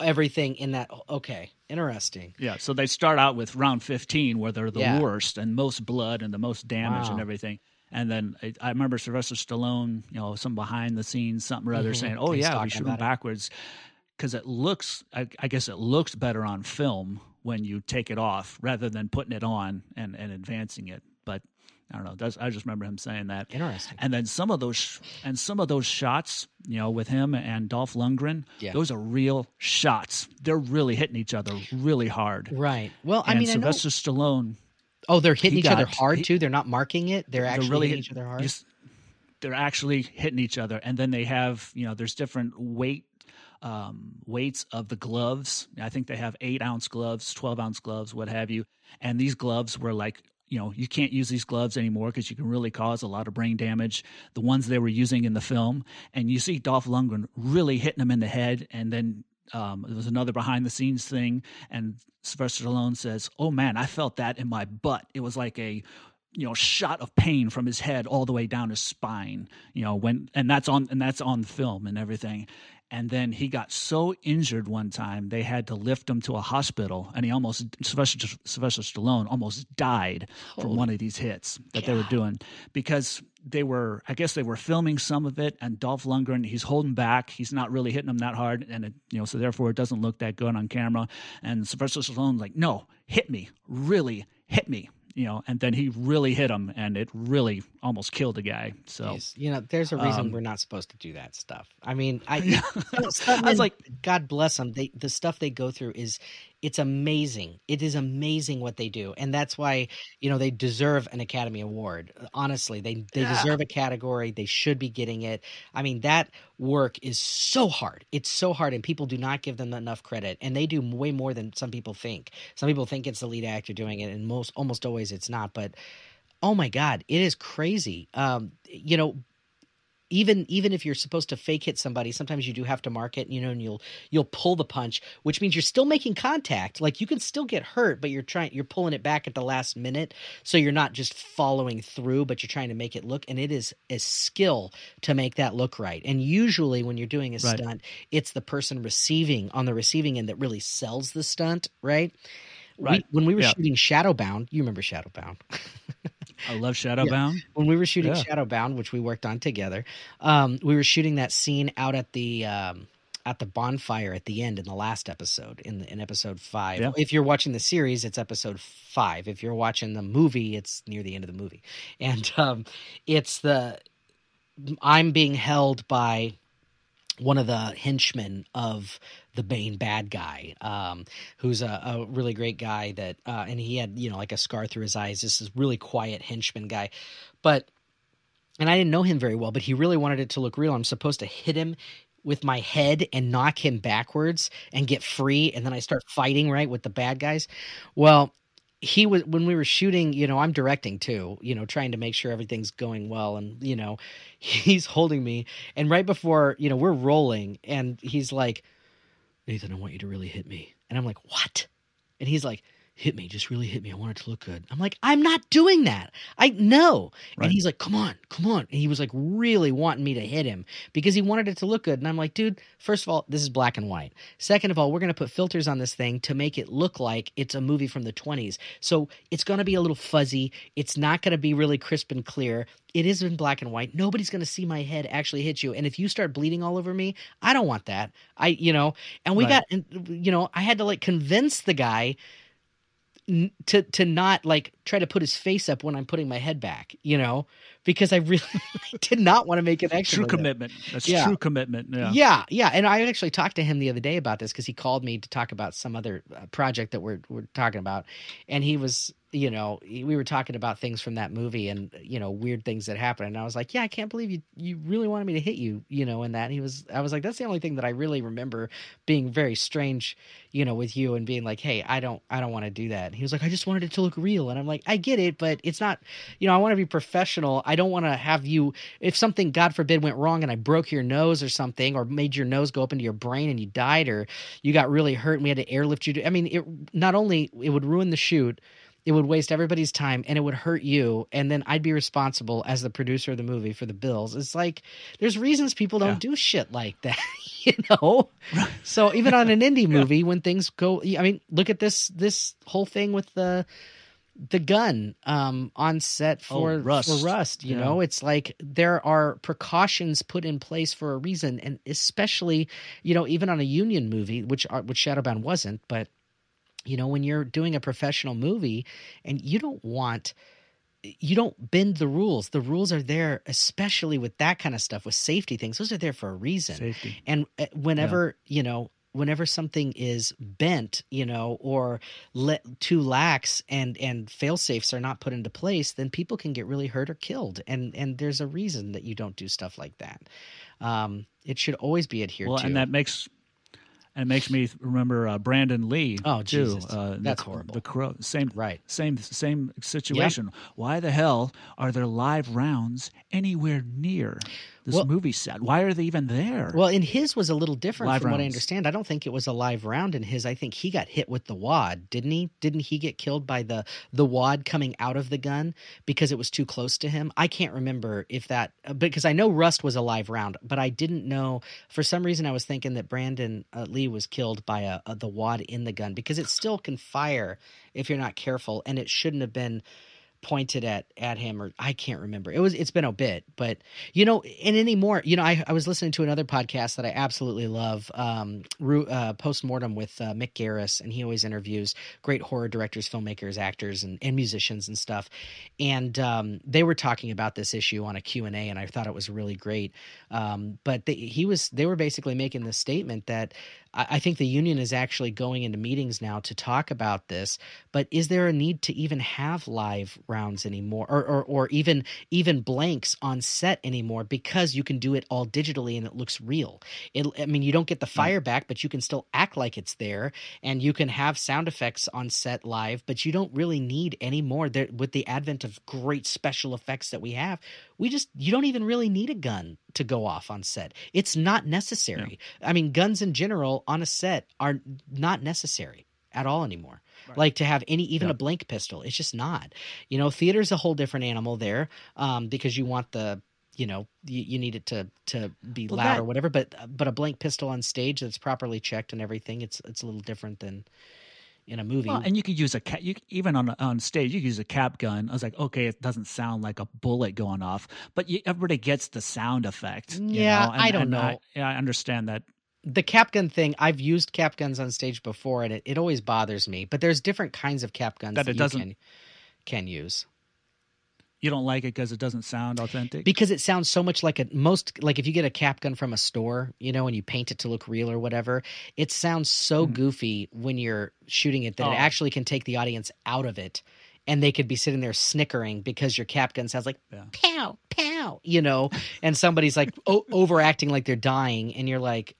everything in that. Okay, interesting. Yeah, so they start out with round 15 where they're the Yeah. worst and most blood and the most damage and everything. And then I, I remember Sylvester Stallone, you know, some behind the scenes, something or other Mhm. saying, "Oh He's yeah, we shoot them backwards because it looks, I, I guess it looks better on film when you take it off rather than putting it on and, and advancing it." But I don't know. That's, I just remember him saying that. Interesting. And then some of those and some of those shots, you know, with him and Dolph Lundgren, Yeah. those are real shots. They're really hitting each other really hard. Right. Well, I and mean, I know. Sylvester Stallone, Oh, they're hitting each other hard he- too. They're not marking it. They're actually really hitting hit- each other hard. just- they're actually hitting each other, and then they have you know there's different weight um, weights of the gloves. I think they have eight ounce gloves, twelve ounce gloves, what have you. And these gloves were like you know you can't use these gloves anymore because you can really cause a lot of brain damage. The ones they were using in the film, and you see Dolph Lundgren really hitting them in the head, and then. Um, there was another behind the scenes thing, and Sylvester Stallone says, "Oh man, I felt that in my butt. It was like a you know shot of pain from his head all the way down his spine you know when and that's on and that's on film and everything and then he got so injured one time they had to lift him to a hospital and he almost Sylvester, Sylvester Stallone almost died from one of these hits that they were doing. Because they were I guess they were filming some of it and Dolph Lundgren he's holding back. He's not really hitting him that hard and it, you know so therefore it doesn't look that good on camera. And Sylvester Stallone's like no hit me. Really hit me. You know and then he really hit him and it really almost killed a guy so Jeez. You know, there's a reason Um, we're not supposed to do that stuff. I mean, I, Yeah. I was like God bless them. They the stuff they go through is it's amazing. It is amazing what they do, and that's why you know they deserve an Academy Award. Honestly, they they Yeah. deserve a category. They should be getting it. I mean, that work is so hard. It's so hard, and people do not give them enough credit. And they do way more than some people think. Some people think it's the lead actor doing it, and most almost always it's not. But oh my god, it is crazy. Um, you know, even even if you're supposed to fake hit somebody, sometimes you do have to mark it, you know, and you'll you'll pull the punch, which means you're still making contact. Like you can still get hurt, but you're trying you're pulling it back at the last minute, so you're not just following through, but you're trying to make it look. And it is a skill to make that look right. And usually, when you're doing a Right. stunt, it's the person receiving on the receiving end that really sells the stunt, right? Right. We, when we were Yeah. shooting Shadowbound, you remember Shadowbound. I love Shadowbound when we were shooting Yeah. Shadowbound, which we worked on together, um, we were shooting that scene out at the um, at the bonfire at the end in the last episode in the, in episode five. Yeah. If you're watching the series, it's episode five. If you're watching the movie, it's near the end of the movie, and um, it's the I'm being held by one of the henchmen of the main bad guy, um, who's a, a really great guy that, uh, and he had, you know, like a scar through his eyes. This is really quiet henchman guy, but, and I didn't know him very well, but he really wanted it to look real. I'm supposed to hit him with my head and knock him backwards and get free, and then I start fighting right with the bad guys. Well, he was when we were shooting you know i'm directing too you know trying to make sure everything's going well and you know he's holding me. And right before you know we're rolling and he's like nathan i want you to really hit me. And i'm like what? And he's like hit me just really hit me. I want it to look good. I'm like i'm not doing that. I know. Right. and he's like come on come on. And he was like really wanting me to hit him because he wanted it to look good. And i'm like dude first of all this is black and white. Second of all we're going to put filters on this thing to make it look like it's a movie from the 20s so it's going to be a little fuzzy. It's not going to be really crisp and clear. It is in black and white. Nobody's going to see my head actually hit you. And if you start bleeding all over me i don't want that. I you know and we Right. got and, you know i had to like convince the guy to to not like try to put his face up when I'm putting my head back, you know, because I really did not want to make an extra. True commitment. That's Yeah. true commitment. Yeah. Yeah. yeah, and I actually talked to him the other day about this because he called me to talk about some other uh, project that we're we're talking about, and he was, you know, we were talking about things from that movie and you know weird things that happened, and I was like, yeah, I can't believe you you really wanted me to hit you, you know, in that. And he was, I was like, that's the only thing that I really remember being very strange, you know, with you and being like, hey, I don't I don't want to do that. And he was like, I just wanted it to look real, and I'm like, I get it, but it's not, you know, I want to be professional. I don't want to have you if something god forbid went wrong and i broke your nose or something or made your nose go up into your brain and you died or you got really hurt and we had to airlift you to, i mean it not only it would ruin the shoot it would waste everybody's time and it would hurt you. And then i'd be responsible as the producer of the movie for the bills. It's like there's reasons people don't do shit like that you know? So even on an indie movie when things go i mean look at this this whole thing with the the gun um on set Oh, for Rust. for rust. You Yeah. know? It's like there are precautions put in place for a reason. And especially you know even on a union movie which which shadowbound wasn't but you know when you're doing a professional movie and you don't want you don't bend the rules. The rules are there especially with that kind of stuff with safety things. Those are there for a reason. Safety. and uh, whenever you know whenever something is bent you know or let too lax and and fail safes are not put into place then people can get really hurt or killed. And and there's a reason that you don't do stuff like that. Um it should always be adhered Well, to. and that makes and it makes me remember uh, Brandon Lee. Oh, too. Jesus. Uh, That's the, horrible. The crow, same, Right. Same, same situation. Why the hell are there live rounds anywhere near this Well- movie set? Why are they even there? Well, in his was a little different Live from what I understand. I don't think it was a live round in his. I think he got hit with the wad, didn't he? Didn't he get killed by the the wad coming out of the gun because it was too close to him? I can't remember if that uh, because I know Rust was a live round, but I didn't know for some reason I was thinking that Brandon uh, Lee was killed by a, a the wad in the gun because it still can fire if you're not careful, and it shouldn't have been pointed at at him or I can't remember. It was it's been a bit, but you know, and anymore, you know, I, I was listening to another podcast that I absolutely love, um, uh, Postmortem with uh, Mick Garris, and he always interviews great horror directors, filmmakers, actors, and, and musicians and stuff. And um, they were talking about this issue on a Q and A, and I thought it was really great. Um, but they, he was, they were basically making the statement that I, I think the union is actually going into meetings now to talk about this. But is there a need to even have live rounds anymore, or or, or even even blanks on set anymore because you can do it all digitally and it looks real. It, I mean, you don't get the mm. fire back, but you can still act like it's there, and you can have sound effects on set live, but you don't really need any more. There, with the advent of great special effects that we have, we just you don't even really need a gun to go off on set. It's not necessary. I mean, guns in general on a set are not necessary at all anymore. Right. Like to have any even Yeah. a blank pistol, it's just not. You know, theater's a whole different animal there um, because you want the you know you, you need it to to be Well, loud that- or whatever. But but a blank pistol on stage that's properly checked and everything, it's it's a little different than in a movie. Well, and you could use a cap. You even on on stage, you could use a cap gun. I was like, okay, it doesn't sound like a bullet going off, but you, everybody gets the sound effect. you Yeah, know? I don't and know. I, yeah, I understand that. The cap gun thing, I've used cap guns on stage before, and it, it always bothers me. But there's different kinds of cap guns That that, it you doesn't- can can use You don't like it because it doesn't sound authentic. because it sounds so much like a most like if you get a cap gun from a store, you know, and you paint it to look real or whatever, it sounds so Mhm. goofy when you're shooting it that Oh. it actually can take the audience out of it. And they could be sitting there snickering because your cap gun sounds like Yeah. pow, pow, you know, and somebody's like o- overacting like they're dying, and you're like,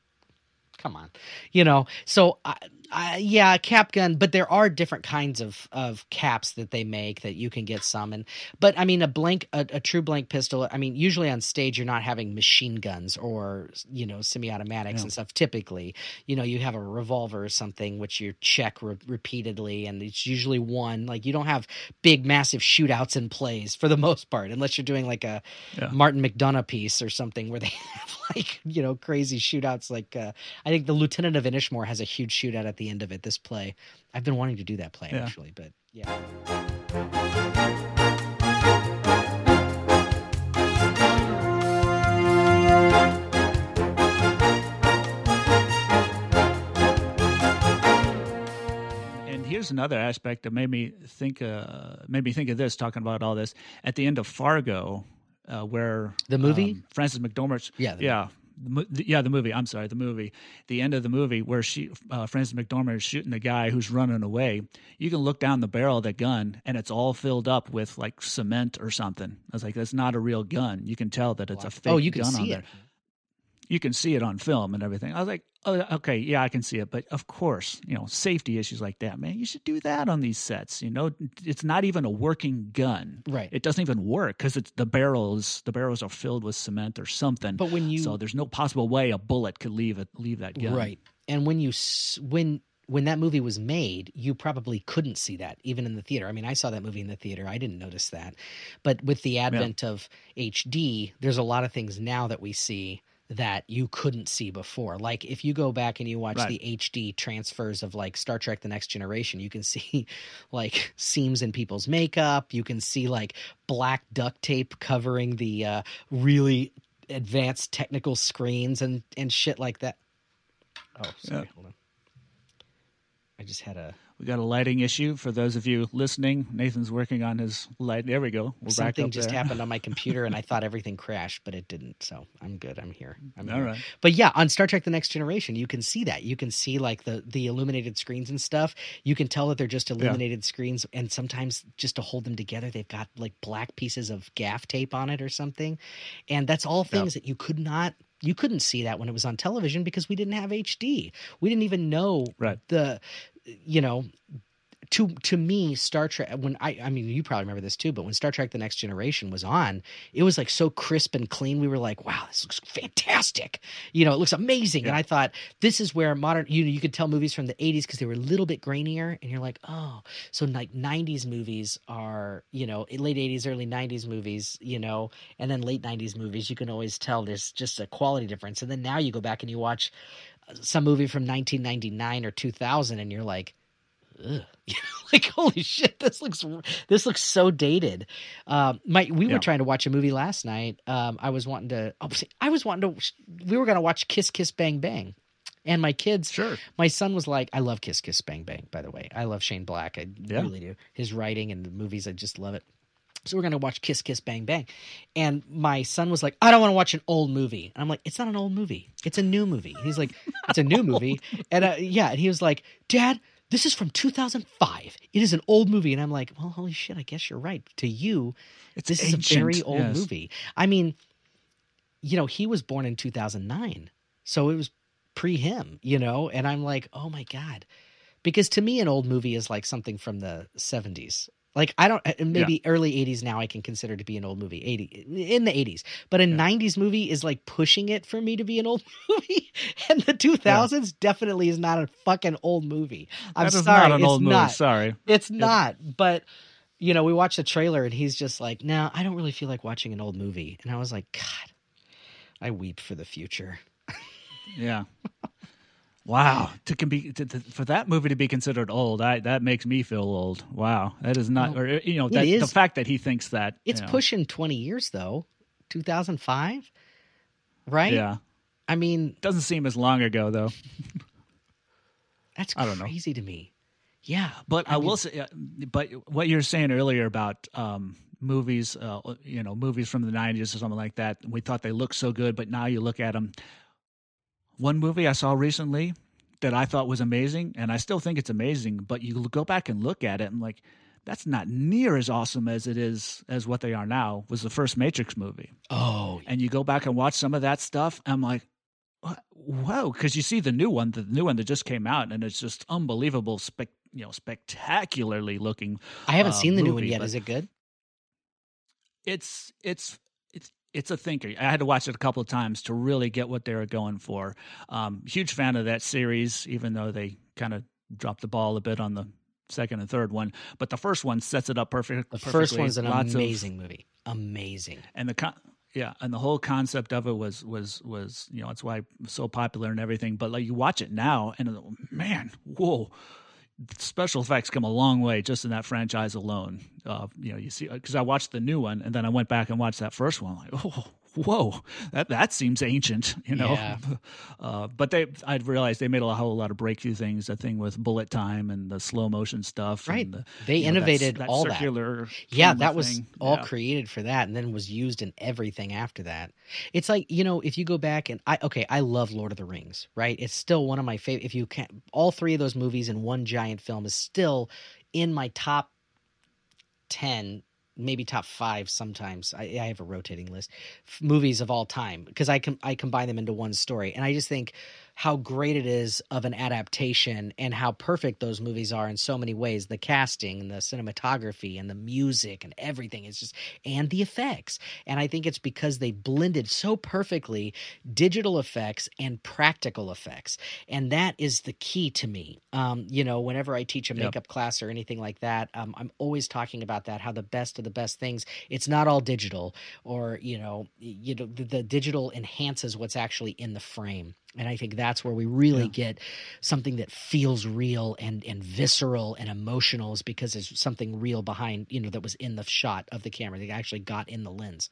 come on, you know. So, I, I, yeah, cap gun, but there are different kinds of of caps that they make that you can get some. And but I mean, a blank, a, a true blank pistol. I mean, usually on stage you're not having machine guns or you know semi-automatics Yeah. and stuff. Typically, you know, you have a revolver or something which you check re- repeatedly, and it's usually one. Like you don't have big, massive shootouts in plays for the most part, unless you're doing like a Yeah. Martin McDonagh piece or something where they have like you know crazy shootouts. Like uh, I think the Lieutenant of Inishmore has a huge shootout at the end of it. This play, I've been wanting to do that play Yeah. actually, but yeah. And here's another aspect that made me think. Uh, made me think of this. Talking about all this at the end of Fargo, uh, where The movie? um, Frances McDormand's Yeah, the yeah. The, yeah, the movie. I'm sorry, the movie. The end of the movie where she, uh, Frances McDormand, is shooting the guy who's running away. You can look down the barrel of the gun, and it's all filled up with like cement or something. I was like, that's not a real gun. You can tell that it's a fake oh, you can gun on see there it. You can see it on film and everything. I was like, oh, okay, yeah, I can see it. But of course, you know, safety issues like that, man, you should do that on these sets. You know, it's not even a working gun. Right. It doesn't even work because it's the barrels. The barrels are filled with cement or something. But when you so there's no possible way a bullet could leave it leave that gun. Right. And when you when when that movie was made, you probably couldn't see that even in the theater. I mean, I saw that movie in the theater. I didn't notice that. But with the advent of HD, there's a lot of things now that we see that you couldn't see before. Like if you go back and you watch Right. the HD transfers of like Star Trek the Next Generation, you can see like seams in people's makeup, you can see like black duct tape covering the uh really advanced technical screens and and shit like that. Oh, sorry. Yeah. Hold on. I just had a We got a lighting issue for those of you listening. Nathan's working on his light. There we go. We're back something up just there. happened on my computer, and I thought everything crashed, but it didn't. So I'm good. I'm here. I'm All here. right. But yeah, on Star Trek: The Next Generation, you can see that. You can see like the the illuminated screens and stuff. You can tell that they're just illuminated screens, and sometimes just to hold them together, they've got like black pieces of gaff tape on it or something. And that's all Yeah. things that you could not. You couldn't see that when it was on television because we didn't have HD. We didn't even know Right. the, you know, to to me star trek when i i mean you probably remember this too but when star trek the next generation was on it was like so crisp and clean. We were like wow this looks fantastic. You know it looks amazing. And i thought this is where modern you know, you could tell movies from the 80s because they were a little bit grainier and you're like oh so like 90s movies are you know eh, late 80s early 90s movies you know and then late 90s movies you can always tell there's just a quality difference. And then now you go back and you watch some movie from 1999 or 2000 and you're like Ugh. like holy shit this looks this looks so dated um my we Yeah. were trying to watch a movie last night um i was wanting to oh, see, i was wanting to we were going to watch kiss kiss bang bang and my kids Sure. my son was like i love kiss kiss bang bang by the way i love shane black i Yeah. really do his writing and the movies i just love it so we're going to watch kiss kiss bang bang. And my son was like i don't want to watch an old movie. And i'm like it's not an old movie. It's a new movie. He's like it's a new movie. And uh, yeah and he was like dad this is from 2005 it is an old movie. And i'm like well holy shit i guess you're right. To you It's this is a ancient, very old yes. movie. I mean you know he was born in 2009 so it was pre him you know? And i'm like oh my god. Because to me an old movie is like something from the 70s like i don't maybe early 80s now i can consider to be an old movie 80 in the 80s but a Yeah. 90s movie is like pushing it for me to be an old movie and the 2000s definitely is not a fucking old movie i'm sorry not an it's old movie. not Sorry. it's not but you know we watched the trailer and he's just like no i don't really feel like watching an old movie and i was like god i weep for the future Yeah. Wow. To can be to, to, for that movie to be considered old, I that makes me feel old. Wow. That is not, Well, or you know, that, the fact that he thinks that it's you know, pushing 20 years though 2005 right Yeah. I mean, Doesn't seem as long ago though. that's I don't know. crazy to me. Yeah, But I, I mean- will say, uh, but what you're saying earlier about um, movies, uh, you know, movies from the '90s or something like that, we thought they looked so good, but now you look at them. One movie I saw recently that I thought was amazing, and I still think it's amazing, but you go back and look at it and like, that's not near as awesome as it is as what they are now. Was the first Matrix movie, Oh, and you go back and watch some of that stuff, I'm like. Whoa! Because you see the new one, the new one that just came out, and it's just unbelievable, spec, you know, spectacularly looking I haven't uh, seen the new one yet. Is it good? it's it's it's a thinker. I had to watch it a couple of times to really get what they were going for. Um, huge fan of that series, even though they kind of dropped the ball a bit on the second and third one. But the first one sets it up perfect. The first perfectly. one's an Lots of- amazing movie. Amazing. and the con- yeah, and the whole concept of it was was was you know it's why it's so popular and everything. But like you watch it now, and man, whoa. Special effects come a long way just in that franchise alone. Uh, you know, you see, because I watched the new one and then I went back and watched that first one. Like, oh, whoa, that that seems ancient, you know. Yeah. Uh, but they, I'd realized they made a whole lot of breakthrough things. The thing with bullet time and the slow motion stuff. Right. And the, They you know, innovated that all that. Yeah, that was thing. all Yeah. created for that and then was used in everything after that. It's like, you know, if you go back and I okay, I love Lord of the Rings, right? It's still one of my favorite if you can all three of those movies in one giant film is still in my top 10 maybe top five sometimes. I, I have a rotating list. F- movies of all time because i com- i combine them into one story and i just think how great it is of an adaptation and how perfect those movies are in so many ways. The casting and the cinematography and the music and everything is just and the effects. And i think it's because they blended so perfectly digital effects and practical effects. And that is the key to me. Um, you know whenever i teach a Yep. makeup class or anything like that um, i'm always talking about that how the best of the best things it's not all digital or you know you know the, the digital enhances what's actually in the frame and i think that's where we really Yeah. get something that feels real and and visceral and emotional is because there's something real behind you know that was in the shot of the camera that actually got in the lens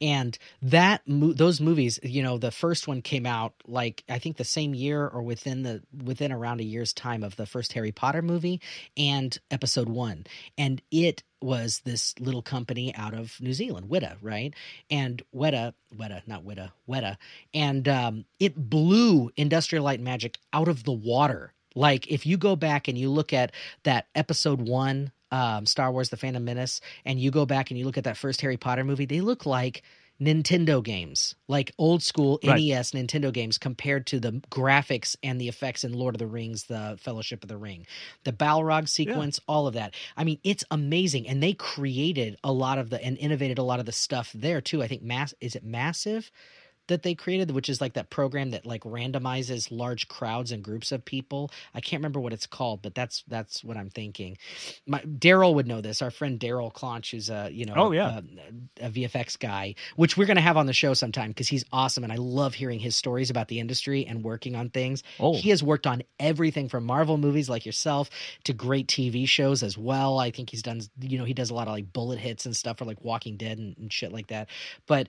and that those movies you know the first one came out like i think the same year or within the within around a year's time of the first harry potter movie and episode 1 and it was this little company out of New Zealand, Weta, right? And Weta, Weta, not Weta, Weta, and um, it blew Industrial Light and Magic out of the water. Like if you go back and you look at that episode one, um, Star Wars: The Phantom Menace, and you go back and you look at that first Harry Potter movie, they look like Nintendo games, like old school Right. NES Nintendo games, compared to the graphics and the effects in Lord of the Rings, the Fellowship of the Ring, the Balrog sequence, all of that. I mean, it's amazing, and they created a lot of the and innovated a lot of the stuff there too. I think mass is it massive that they created, which is like that program that like randomizes large crowds and groups of people. I can't remember what it's called, but that's that's what I'm thinking. My Daryl would know this. Our friend Daryl Claunch, who's a you know Oh, yeah. a, a VFX guy, which we're gonna have on the show sometime because he's awesome and I love hearing his stories about the industry and working on things. Oh, He has worked on everything from Marvel movies like yourself to great TV shows as well. I think he's done, you know, he does a lot of like bullet hits and stuff for like Walking Dead and, and shit like that. But,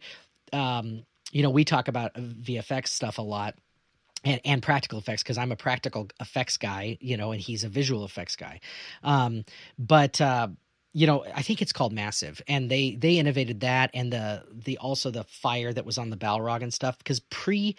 um, you know, we talk about VFX stuff a lot. And, and practical effects because I'm a practical effects guy, you know, and he's a visual effects guy. Um, but uh, you know, I think it's called Massive, and they they innovated that and the the also the fire that was on the Balrog and stuff because pre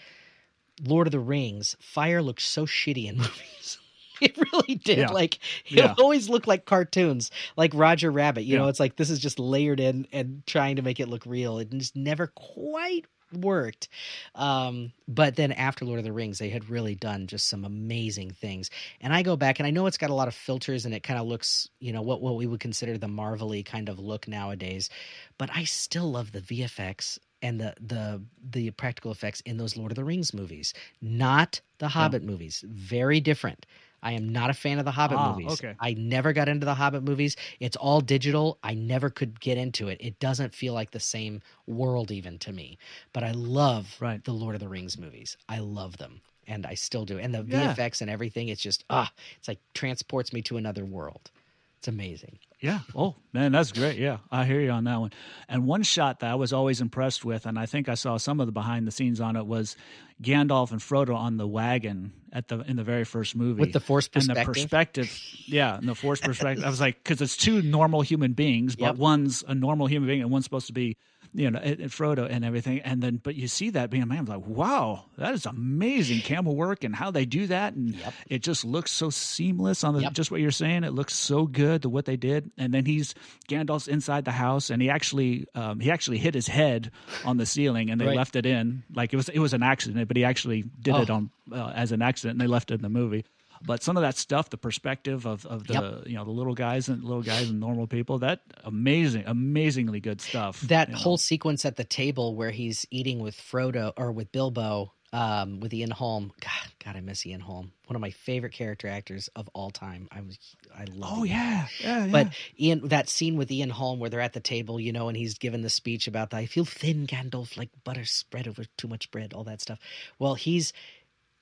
Lord of the Rings, fire looked so shitty in movies. It really did. Yeah. Like it Yeah. always looked like cartoons, like Roger Rabbit. You know, it's like this is just layered in and trying to make it look real. It just never quite worked. Um, but then after Lord of the Rings, they had really done just some amazing things. And I go back and I know it's got a lot of filters and it kind of looks, you know, what what we would consider the marvelly kind of look nowadays. But I still love the VFX and the the the practical effects in those Lord of the Rings movies, not the Hobbit movies. Very different. I am not a fan of the Hobbit Ah, movies. okay. I never got into the Hobbit movies. It's all digital. I never could get into it. It doesn't feel like the same world even to me. But I love Right. the Lord of the Rings movies. I love them. And I still do. And the Yeah. VFX and everything, it's just ah, it's like transports me to another world. It's amazing. Yeah. Oh man, that's great. Yeah, I hear you on that one. And one shot that I was always impressed with, and I think I saw some of the behind the scenes on it, was Gandalf and Frodo on the wagon at the in the very first movie with the force perspective. And the perspective, yeah, and the force perspective. I was like, because it's two normal human beings, but yep. one's a normal human being and one's supposed to be you know, and, and Frodo and everything. And then, but you see that being a man, I'm like, wow, that is amazing camera work and how they do that. And yep. it just looks so seamless on the, yep. just what you're saying. It looks so good to what they did. And then he's Gandalf's inside the house and he actually, um, he actually hit his head on the ceiling and they right. left it in like it was, it was an accident, but he actually did oh. it on uh, as an accident and they left it in the movie but some of that stuff the perspective of, of the yep. you know the little guys and little guys and normal people that amazing amazingly good stuff that know? whole sequence at the table where he's eating with frodo or with bilbo um, with Ian Holm. God, God, I miss Ian Holm. One of my favorite character actors of all time. I was, I love. Oh yeah. yeah, yeah. But Ian, that scene with Ian Holm where they're at the table, you know, and he's given the speech about the, I feel thin, Gandalf, like butter spread over too much bread, all that stuff. Well, he's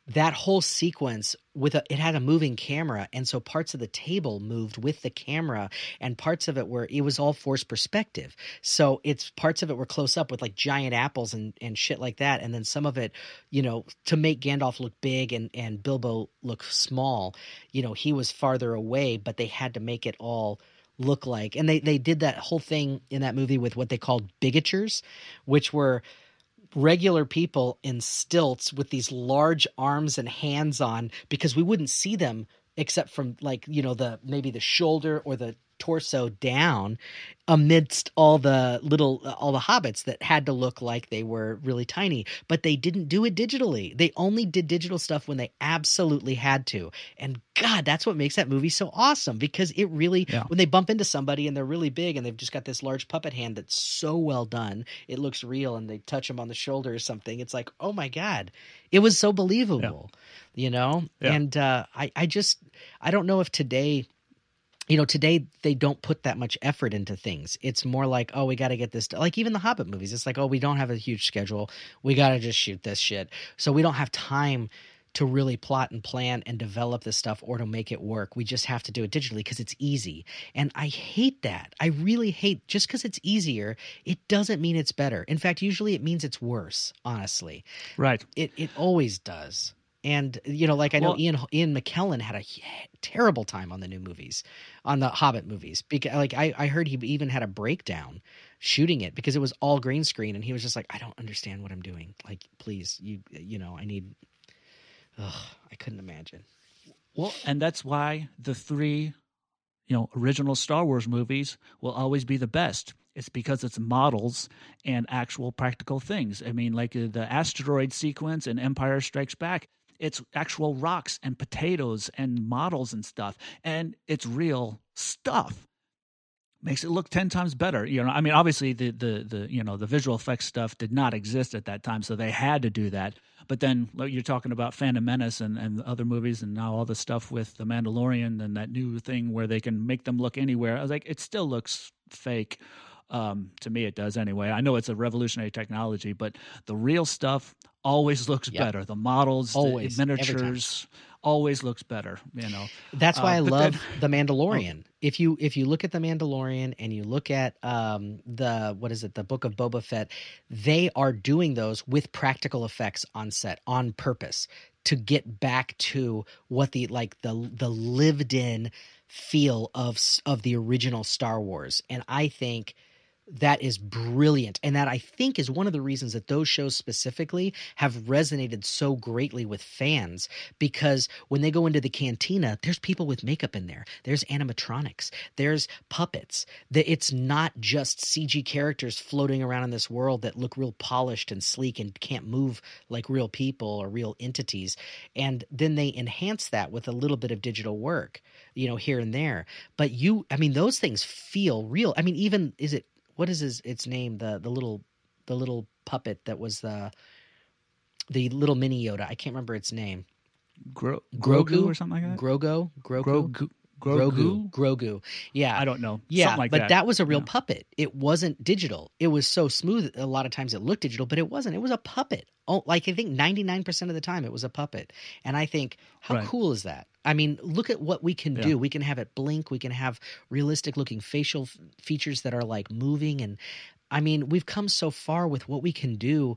that whole sequence with a it had a moving camera and so parts of the table moved with the camera and parts of it were it was all forced perspective. So it's parts of it were close up with like giant apples and and shit like that and then some of it you know to make Gandalf look big and and Bilbo look small you know he was farther away but they had to make it all look like. And they they did that whole thing in that movie with what they called bigatures which were regular people in stilts with these large arms and hands on because we wouldn't see them except from like you know the maybe the shoulder or the torso down amidst all the little all the hobbits that had to look like they were really tiny but they didn't do it digitally they only did digital stuff when they absolutely had to and god that's what makes that movie so awesome because it really yeah. when they bump into somebody and they're really big and they've just got this large puppet hand that's so well done it looks real and they touch them on the shoulder or something it's like oh my god it was so believable yeah. you know yeah. and uh, i i just i don't know if today you know today they don't put that much effort into things. It's more like oh we got to get this like even the hobbit movies it's like oh we don't have a huge schedule. We got to just shoot this shit. So we don't have time to really plot and plan and develop this stuff or to make it work. We just have to do it digitally because it's easy. And i hate that. I really hate just because it's easier it doesn't mean it's better. In fact usually it means it's worse honestly. Right. It, it always does and you know, like I know well, Ian Ian McKellen had a terrible time on the new movies, on the Hobbit movies. Because like I, I heard he even had a breakdown shooting it because it was all green screen, and he was just like, I don't understand what I'm doing. Like, please, you you know, I need. Ugh, I couldn't imagine. Well, and that's why the three, you know, original Star Wars movies will always be the best. It's because it's models and actual practical things. I mean, like uh, the asteroid sequence in Empire Strikes Back it's actual rocks and potatoes and models and stuff and it's real stuff. Makes it look 10 times better you know i mean obviously the the the you know the visual effects stuff did not exist at that time so they had to do that. But then you're talking about phantom menace and, and other movies and now all the stuff with the mandalorian and that new thing where they can make them look anywhere. I was like it still looks fake um, to me, it does anyway. I know it's a revolutionary technology, but the real stuff always looks yep. better. The models, always, the miniatures, always looks better. You know, that's why uh, I love then, the Mandalorian. Oh. If you if you look at the Mandalorian and you look at um, the what is it, the Book of Boba Fett, they are doing those with practical effects on set on purpose to get back to what the like the the lived in feel of of the original Star Wars, and I think that is brilliant and that i think is one of the reasons that those shows specifically have resonated so greatly with fans because when they go into the cantina there's people with makeup in there there's animatronics there's puppets that it's not just cg characters floating around in this world that look real polished and sleek and can't move like real people or real entities and then they enhance that with a little bit of digital work you know here and there. But you i mean those things feel real. I mean even is it what is his its name the the little the little puppet that was the the little mini Yoda. I can't remember its name. Gro- Grogu, Grogu or something like that. Grogu, Grogu, Grogu, Grogu? Grogu. Yeah. I don't know. Yeah, Something like but that. that. was a real Yeah. puppet. It wasn't digital. It was so smooth. A lot of times it looked digital, but it wasn't. It was a puppet. Oh, like I think ninety nine percent of the time it was a puppet. And I think, how Right. cool is that? I mean, look at what we can Yeah. do. We can have it blink. We can have realistic looking facial f- features that are like moving. And I mean, we've come so far with what we can do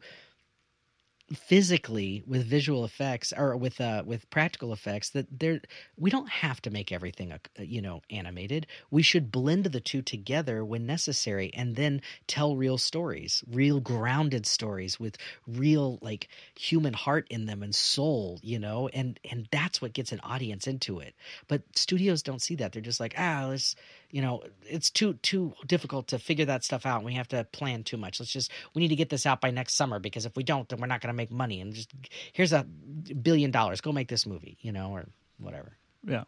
physically with visual effects or with uh with practical effects that there we don't have to make everything uh, you know animated. We should blend the two together when necessary and then tell real stories real grounded stories with real like human heart in them and soul you know and and that's what gets an audience into it. But studios don't see that. They're just like ah let's you know it's too too difficult to figure that stuff out we have to plan too much let's just we need to get this out by next summer because if we don't then we're not going to make money and just here's a billion dollars go make this movie you know or whatever Yeah.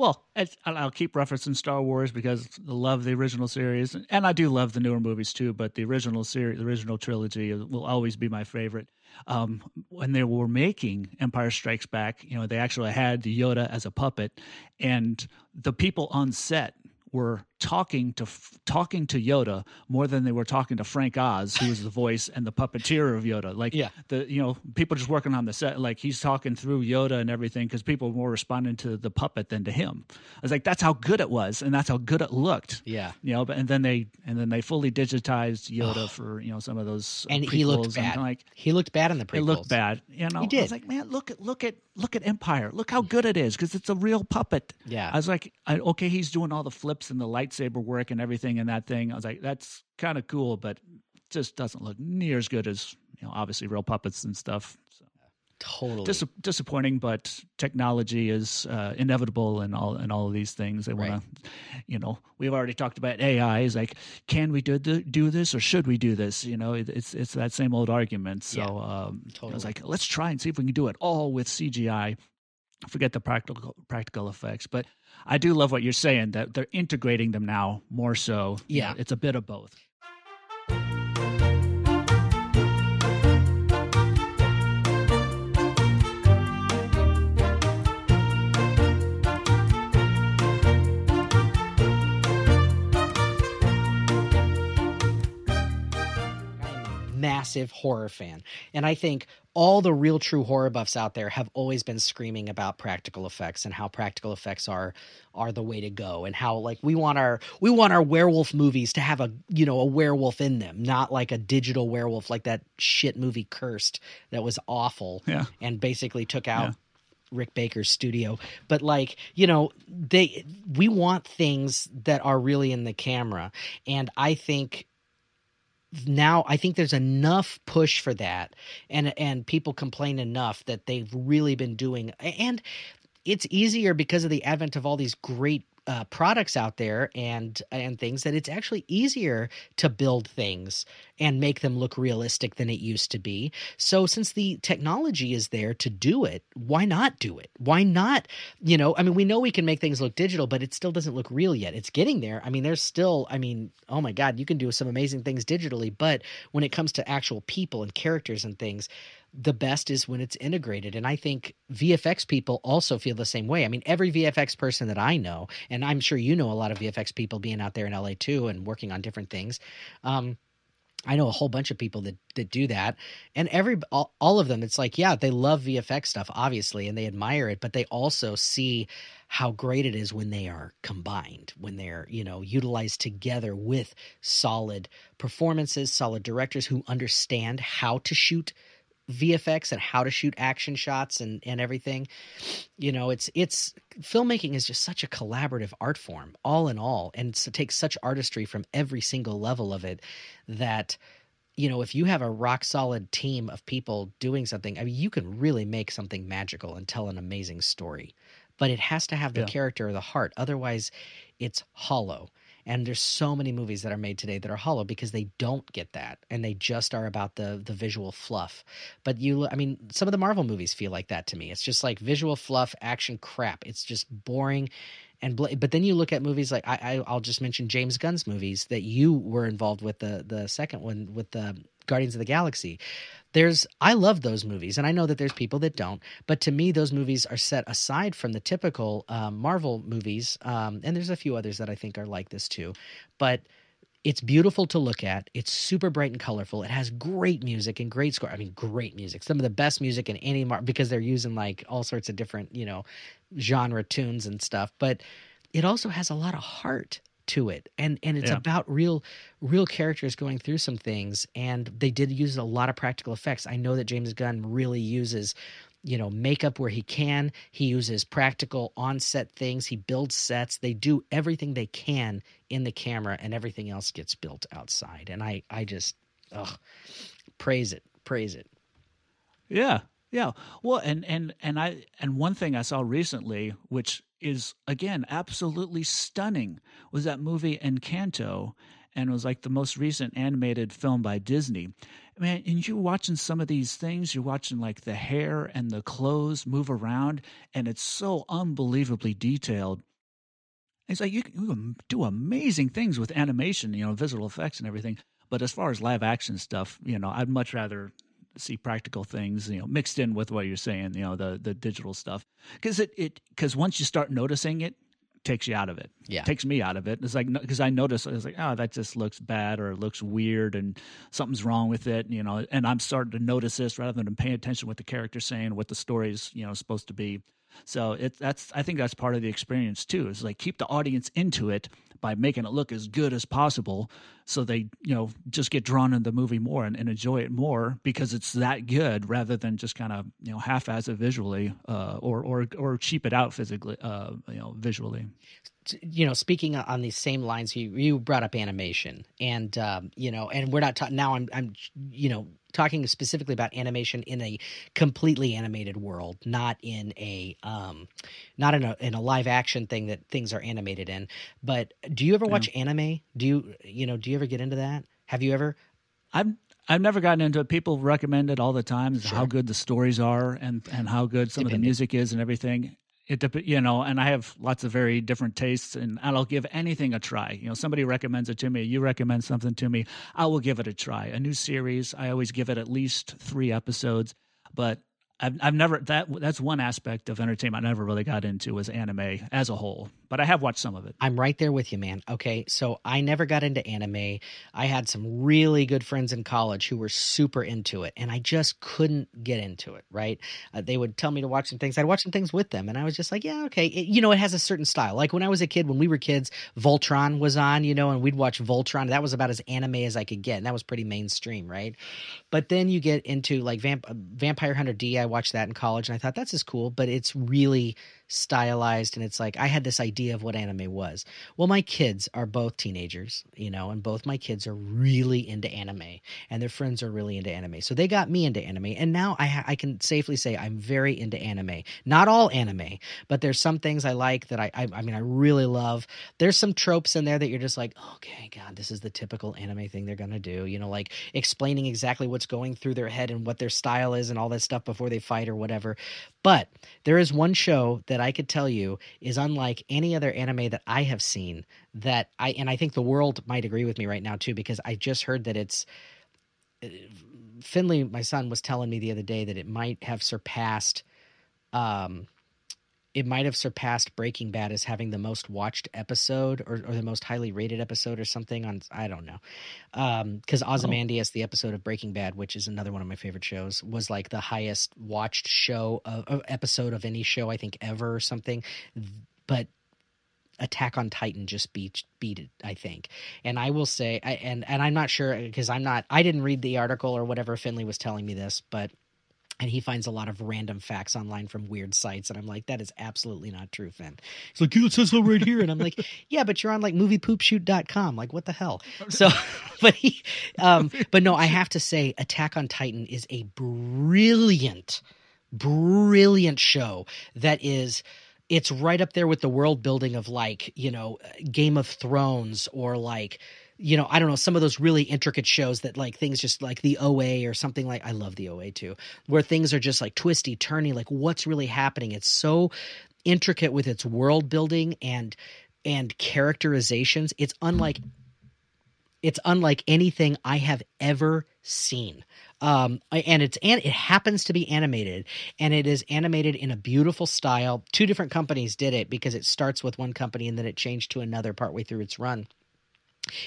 Well, I'll keep referencing Star Wars because I love the original series, and I do love the newer movies too. But the original series, the original trilogy, will always be my favorite. Um, when they were making Empire Strikes Back, you know, they actually had Yoda as a puppet, and the people on set were talking to talking to Yoda more than they were talking to Frank Oz, who was the voice and the puppeteer of Yoda. Like, Yeah. the you know people just working on the set, like he's talking through Yoda and everything because people were more responding to the puppet than to him. I was like, that's how good it was, and that's how good it looked. yeah You know, but and then they and then they fully digitized Yoda for you know some of those and he looked bad like he looked bad in the prequels it looked bad. You know, He I did. was like, man, look at look at look at Empire. Look how good it is because it's a real puppet. Yeah. I was like, I, okay, he's doing all the flips and the lightsaber work and everything in that thing. I was like, that's kind of cool, but just doesn't look near as good as you know, obviously real puppets and stuff. So totally dis- disappointing, but technology is uh, inevitable and all and all of these things. They want to, you know, we've already talked about AI. Is like, can we do do this or should we do this? You know, it, it's it's that same old argument. So Yeah, um, I was like, let's try and see if we can do it all with CGI. Forget the practical practical effects, but I do love what you're saying that they're integrating them now more so. You Yeah. know, it's a bit of both. Massive horror fan. And I think all the real true horror buffs out there have always been screaming about practical effects and how practical effects are are the way to go and how like we want our we want our werewolf movies to have a you know a werewolf in them, not like a digital werewolf like that shit movie Cursed that was awful Yeah. and basically took out Yeah. Rick Baker's studio. But like, you know, they we want things that are really in the camera. And I think now I think there's enough push for that and and people complain enough that they've really been doing and it's easier because of the advent of all these great uh, products out there and and things that it's actually easier to build things and make them look realistic than it used to be. So since the technology is there to do it, why not do it? Why not, you know, I mean we know we can make things look digital, but it still doesn't look real yet. It's getting there. I mean there's still I mean, oh my god, you can do some amazing things digitally, but when it comes to actual people and characters and things, the best is when it's integrated. And I think VFX people also feel the same way. I mean, every VFX person that I know, and I'm sure you know a lot of VFX people being out there in LA too and working on different things. Um, I know a whole bunch of people that that do that, and every all, all of them, it's like, yeah, they love VFX stuff, obviously, and they admire it, but they also see how great it is when they are combined, when they're you know utilized together with solid performances, solid directors who understand how to shoot VFX and how to shoot action shots and and everything. You know, it's it's filmmaking is just such a collaborative art form, all in all, and it takes such artistry from every single level of it that you know if you have a rock solid team of people doing something, I mean, you can really make something magical and tell an amazing story. But it has to have the Yeah. character or the heart, otherwise, it's hollow. And there's so many movies that are made today that are hollow because they don't get that, and they just are about the the visual fluff. But you, I mean, some of the Marvel movies feel like that to me. It's just like visual fluff, action crap. It's just boring. And bla- but then you look at movies like I, I I'll just mention James Gunn's movies that you were involved with the the second one with the Guardians of the Galaxy. There's I love those movies, and I know that there's people that don't. But to me, those movies are set aside from the typical um, Marvel movies, um, and there's a few others that I think are like this too. But it's beautiful to look at. It's super bright and colorful. It has great music and great score. I mean, great music. Some of the best music in any Mar- because they're using like all sorts of different you know genre tunes and stuff. But it also has a lot of heart to it. And and it's Yeah. about real real characters going through some things and they did use a lot of practical effects. I know that james gunn really uses you know makeup where he can. He uses practical on-set things. He builds sets. They do everything they can in the camera and everything else gets built outside. And i i just ugh, praise it praise it. Yeah, yeah. Well, and and and I and one thing I saw recently, which is again absolutely stunning, was that movie Encanto, and was like the most recent animated film by Disney. Man, and you're watching some of these things. You're watching like the hair and the clothes move around, and it's so unbelievably detailed. It's like you can, you can do amazing things with animation, you know, visual effects and everything. But as far as live action stuff, you know, I'd much rather see practical things, you know, mixed in with what you're saying, you know, the the digital stuff. Because it it because once you start noticing it, takes you out of it. Yeah. takes me out of it. It's like because I notice I was like, oh, that just looks bad or it looks weird and something's wrong with it, you know. And I'm starting to notice this rather than paying attention to what the character's saying, what the story's you know supposed to be. So it that's I think that's part of the experience too. Is like keep the audience into it by making it look as good as possible, so they you know just get drawn into the movie more and, and enjoy it more because it's that good, rather than just kind of you know half-ass it visually uh, or or or cheap it out physically, uh, you know, visually. you know speaking on these same lines you you brought up animation and um you know and we're not ta- now i'm i'm you know talking specifically about animation in a completely animated world not in a um not in a in a live action thing that things are animated in but do you ever watch anime do you you know do you ever get into that have you ever I've I've never gotten into it. People recommend it all the time. Sure. How good the stories are and and how good some of the music is and everything. It you know, and I have lots of very different tastes, and I'll give anything a try. You know, somebody recommends it to me, you recommend something to me, I will give it a try. A new series, I always give it at least three episodes, but. I've, I've never that that's one aspect of entertainment I never really got into was anime as a whole, but I have watched some of it. I'm right there with you, man. Okay. So I never got into anime. I had some really good friends in college who were super into it, and I just couldn't get into it, right? Uh, they would tell me to watch some things. I'd watch some things with them, and I was just like, yeah, okay. It, you know, it has a certain style. Like when I was a kid, when we were kids, Voltron was on, you know, and we'd watch Voltron. That was about as anime as I could get, and that was pretty mainstream, right? But then you get into like Vamp- Vampire Hunter D. I watched that in college, and I thought that's as cool, but it's really stylized, and it's like I had this idea of what anime was. Well, my kids are both teenagers, you know, and both my kids are really into anime, and their friends are really into anime. So they got me into anime, and now I I can safely say I'm very into anime. Not all anime, but there's some things I like that I I, I mean I really love. There's some tropes in there that you're just like, okay, God, this is the typical anime thing they're gonna do. You know, like explaining exactly what's going through their head and what their style is and all that stuff before they fight or whatever. But there is one show that I could tell you is unlike any other anime that I have seen that I and I think the world might agree with me right now too because I just heard that it's uh, Finley my son was telling me the other day that it might have surpassed um it might have surpassed Breaking Bad as having the most watched episode or, or the most highly rated episode or something on I don't know. Um because Ozymandias, the episode of Breaking Bad, which is another one of my favorite shows, was like the highest watched show of, of episode of any show I think ever or something. But Attack on Titan just beat beat it, I think. And I will say, I, and and I'm not sure because I'm not, I didn't read the article or whatever. Finley was telling me this, but and he finds a lot of random facts online from weird sites, and I'm like, that is absolutely not true, Finn. He's like, it says so right here, and I'm like, yeah, but you're on like moviepoopshoot.com, like what the hell? So, but he, um, but no, I have to say, Attack on Titan is a brilliant, brilliant show that is it's right up there with the world building of like you know game of thrones or like you know i don't know some of those really intricate shows that like things just like the oa or something like i love the oa too where things are just like twisty turny like what's really happening it's so intricate with its world building and and characterizations it's unlike it's unlike anything I have ever seen. Um, and it's and it happens to be animated, and it is animated in a beautiful style. Two different companies did it because it starts with one company and then it changed to another partway through its run.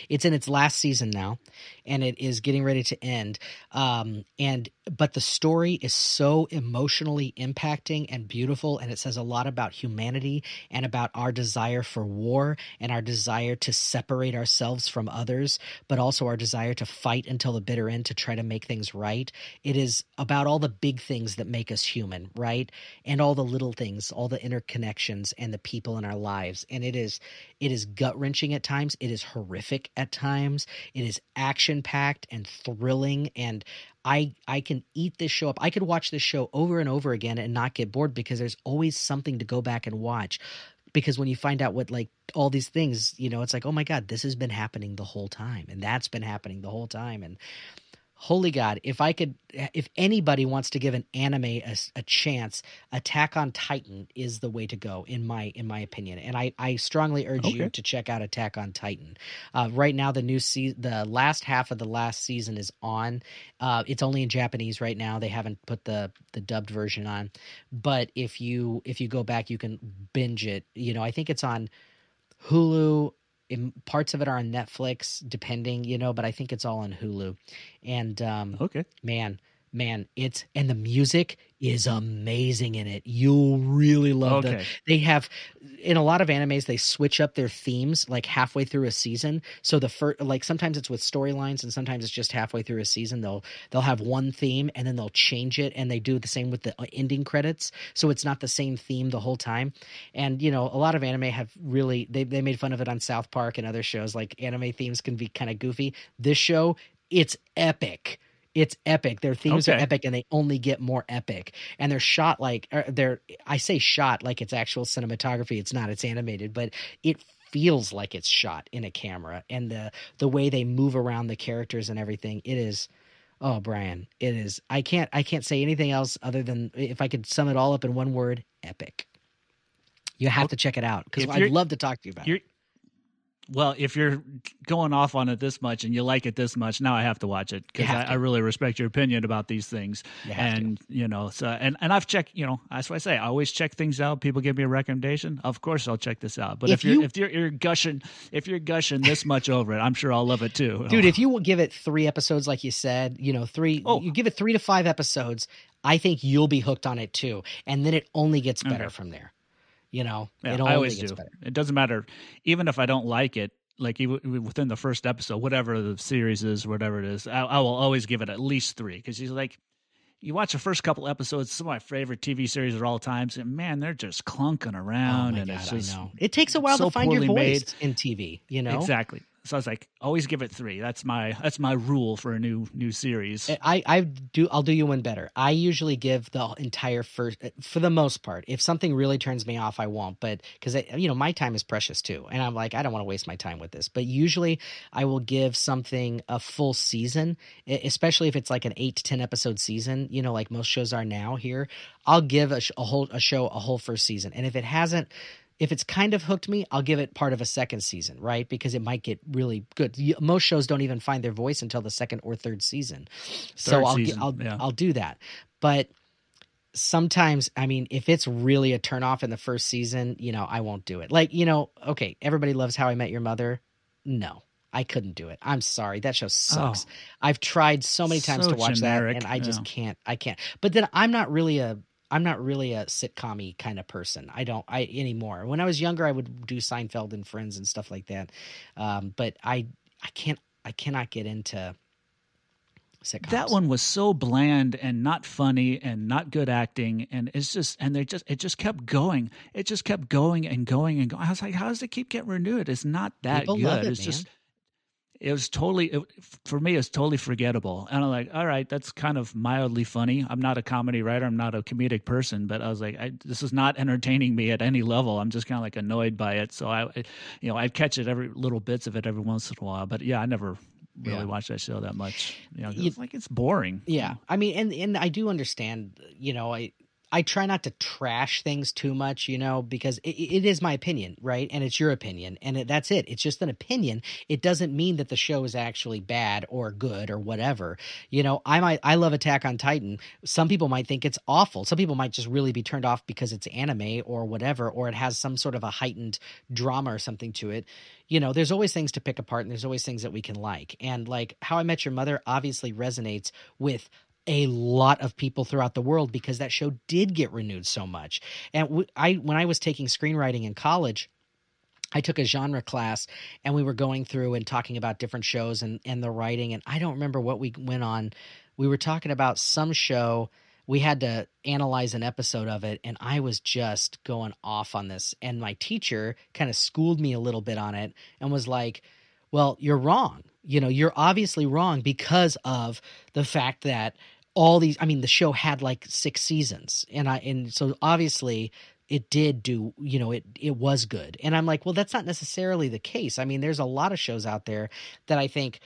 It's in its last season now, and it is getting ready to end. Um, and but the story is so emotionally impacting and beautiful, and it says a lot about humanity and about our desire for war and our desire to separate ourselves from others, but also our desire to fight until the bitter end to try to make things right. It is about all the big things that make us human, right? And all the little things, all the interconnections and the people in our lives. And it is it is gut wrenching at times. It is horrific at times. It is action packed and thrilling and I I can eat this show up. I could watch this show over and over again and not get bored because there's always something to go back and watch. Because when you find out what like all these things, you know, it's like, oh my God, this has been happening the whole time. And that's been happening the whole time. And holy god if i could if anybody wants to give an anime a, a, chance attack on titan is the way to go in my in my opinion. And i i strongly urge okay. you to check out attack on titan. Uh, right now the new season the last half of the last season is on. Uh, it's only in japanese right now. They haven't put the the dubbed version on. But if you if you go back you can binge it. You know i think it's on hulu parts of it are on Netflix, depending, you know, but I think it's all on Hulu. And um, okay, man, man, it's and the music is amazing in it. You'll really love okay. They have in a lot of animes they switch up their themes like halfway through a season. So the first like sometimes it's with storylines and sometimes it's just halfway through a season they'll they'll have one theme and then they'll change it and they do the same with the uh, ending credits. So it's not the same theme the whole time. And you know, a lot of anime have really they they made fun of it on South Park and other shows like anime themes can be kind of goofy. This show it's epic it's epic. Their themes okay. are epic, and they only get more epic. And they're shot like er, they're. I say shot like it's actual cinematography. It's not. It's animated, but it feels like it's shot in a camera. And the the way they move around the characters and everything, it is. Oh, Bryan, it is. I can't. I can't say anything else other than if I could sum it all up in one word: epic. You have to check it out because I'd love to talk to you about it well, if you're going off on it this much and you like it this much, now I have to watch it because I, I, really respect your opinion about these things. You and to. you know, so and and I've checked. You know, that's what I say. I always check things out. People give me a recommendation. Of course, I'll check this out. But if, if you're you, if you're, you're, gushing, if you're gushing this much over it, I'm sure I'll love it too. Dude, if you will give it three episodes, like you said, you know, three, oh. you give it three to five episodes. I think you'll be hooked on it too, and then it only gets better okay. from there. You know, yeah, it I always do. Better. It doesn't matter, even if I don't like it like even within the first episode, whatever the series is, whatever it is, I, I will always give it at least three because he's like, you watch the first couple episodes, some of my favorite TV series of all times, and man, they're just clunking oh around, oh and God, it's just it takes a while so to find your voice made. in TV, you know exactly. So I was like, always give it three. That's my that's my rule for a new new series. I I do I'll do you one better. I usually give the entire first for the most part. If something really turns me off, I won't. But because you know my time is precious too, and I'm like I don't want to waste my time with this. But usually I will give something a full season, especially if it's like an eight to ten episode season. You know, like most shows are now here. I'll give a, a whole a show a whole first season, and if it hasn't if it's kind of hooked me, I'll give it part of a second season, right? Because it might get really good. Most shows don't even find their voice until the second or third season, so I'll season, I'll yeah. I'll do that. But sometimes, I mean, if it's really a turnoff in the first season, you know, I won't do it. Like you know, okay, everybody loves How I Met Your Mother. No, I couldn't do it. I'm sorry. That show sucks. Oh, I've tried so many times so to watch generic. that and I just yeah. can't. I can't. But then I'm not really a I'm not really a sitcom kind of person. I don't I anymore. When I was younger, I would do Seinfeld and Friends and stuff like that. Um, but I I can't I cannot get into sitcoms. That one was so bland and not funny and not good acting, and it's just and they just it just kept going. It just kept going and going and going. I was like, how does it keep getting renewed? It's not that People good. It, it's man. just it was totally it, for me it's totally forgettable. And i'm like all right that's kind of mildly funny. I'm not a comedy writer. I'm not a comedic person. But i was like I, this is not entertaining me at any level. I'm just kind of like annoyed by it. So i you know i'd catch it every little bits of it every once in a while. But yeah i never really Yeah. watched that show that much. You know it's like it's boring. Yeah, I mean, and and I do understand. You know, I I try not to trash things too much, you know, because it, it is my opinion, right? And it's your opinion, and it, that's it. It's just an opinion. It doesn't mean that the show is actually bad or good or whatever. You know, I might I love Attack on Titan. Some people might think it's awful. Some people might just really be turned off because it's anime or whatever, or it has some sort of a heightened drama or something to it. You know, there's always things to pick apart, and there's always things that we can like. And like How I Met Your Mother obviously resonates with a lot of people throughout the world because that show did get renewed so much. And I when I was taking screenwriting in college, I took a genre class and we were going through and talking about different shows and and the writing and I don't remember what we went on. We were talking about some show we had to analyze an episode of it and I was just going off on this and my teacher kind of schooled me a little bit on it and was like, "Well, you're wrong. You know, you're obviously wrong because of the fact that all these i mean the show had like six seasons and i and so obviously it did do you know it it was good. And i'm like well that's not necessarily the case. I mean there's a lot of shows out there that i think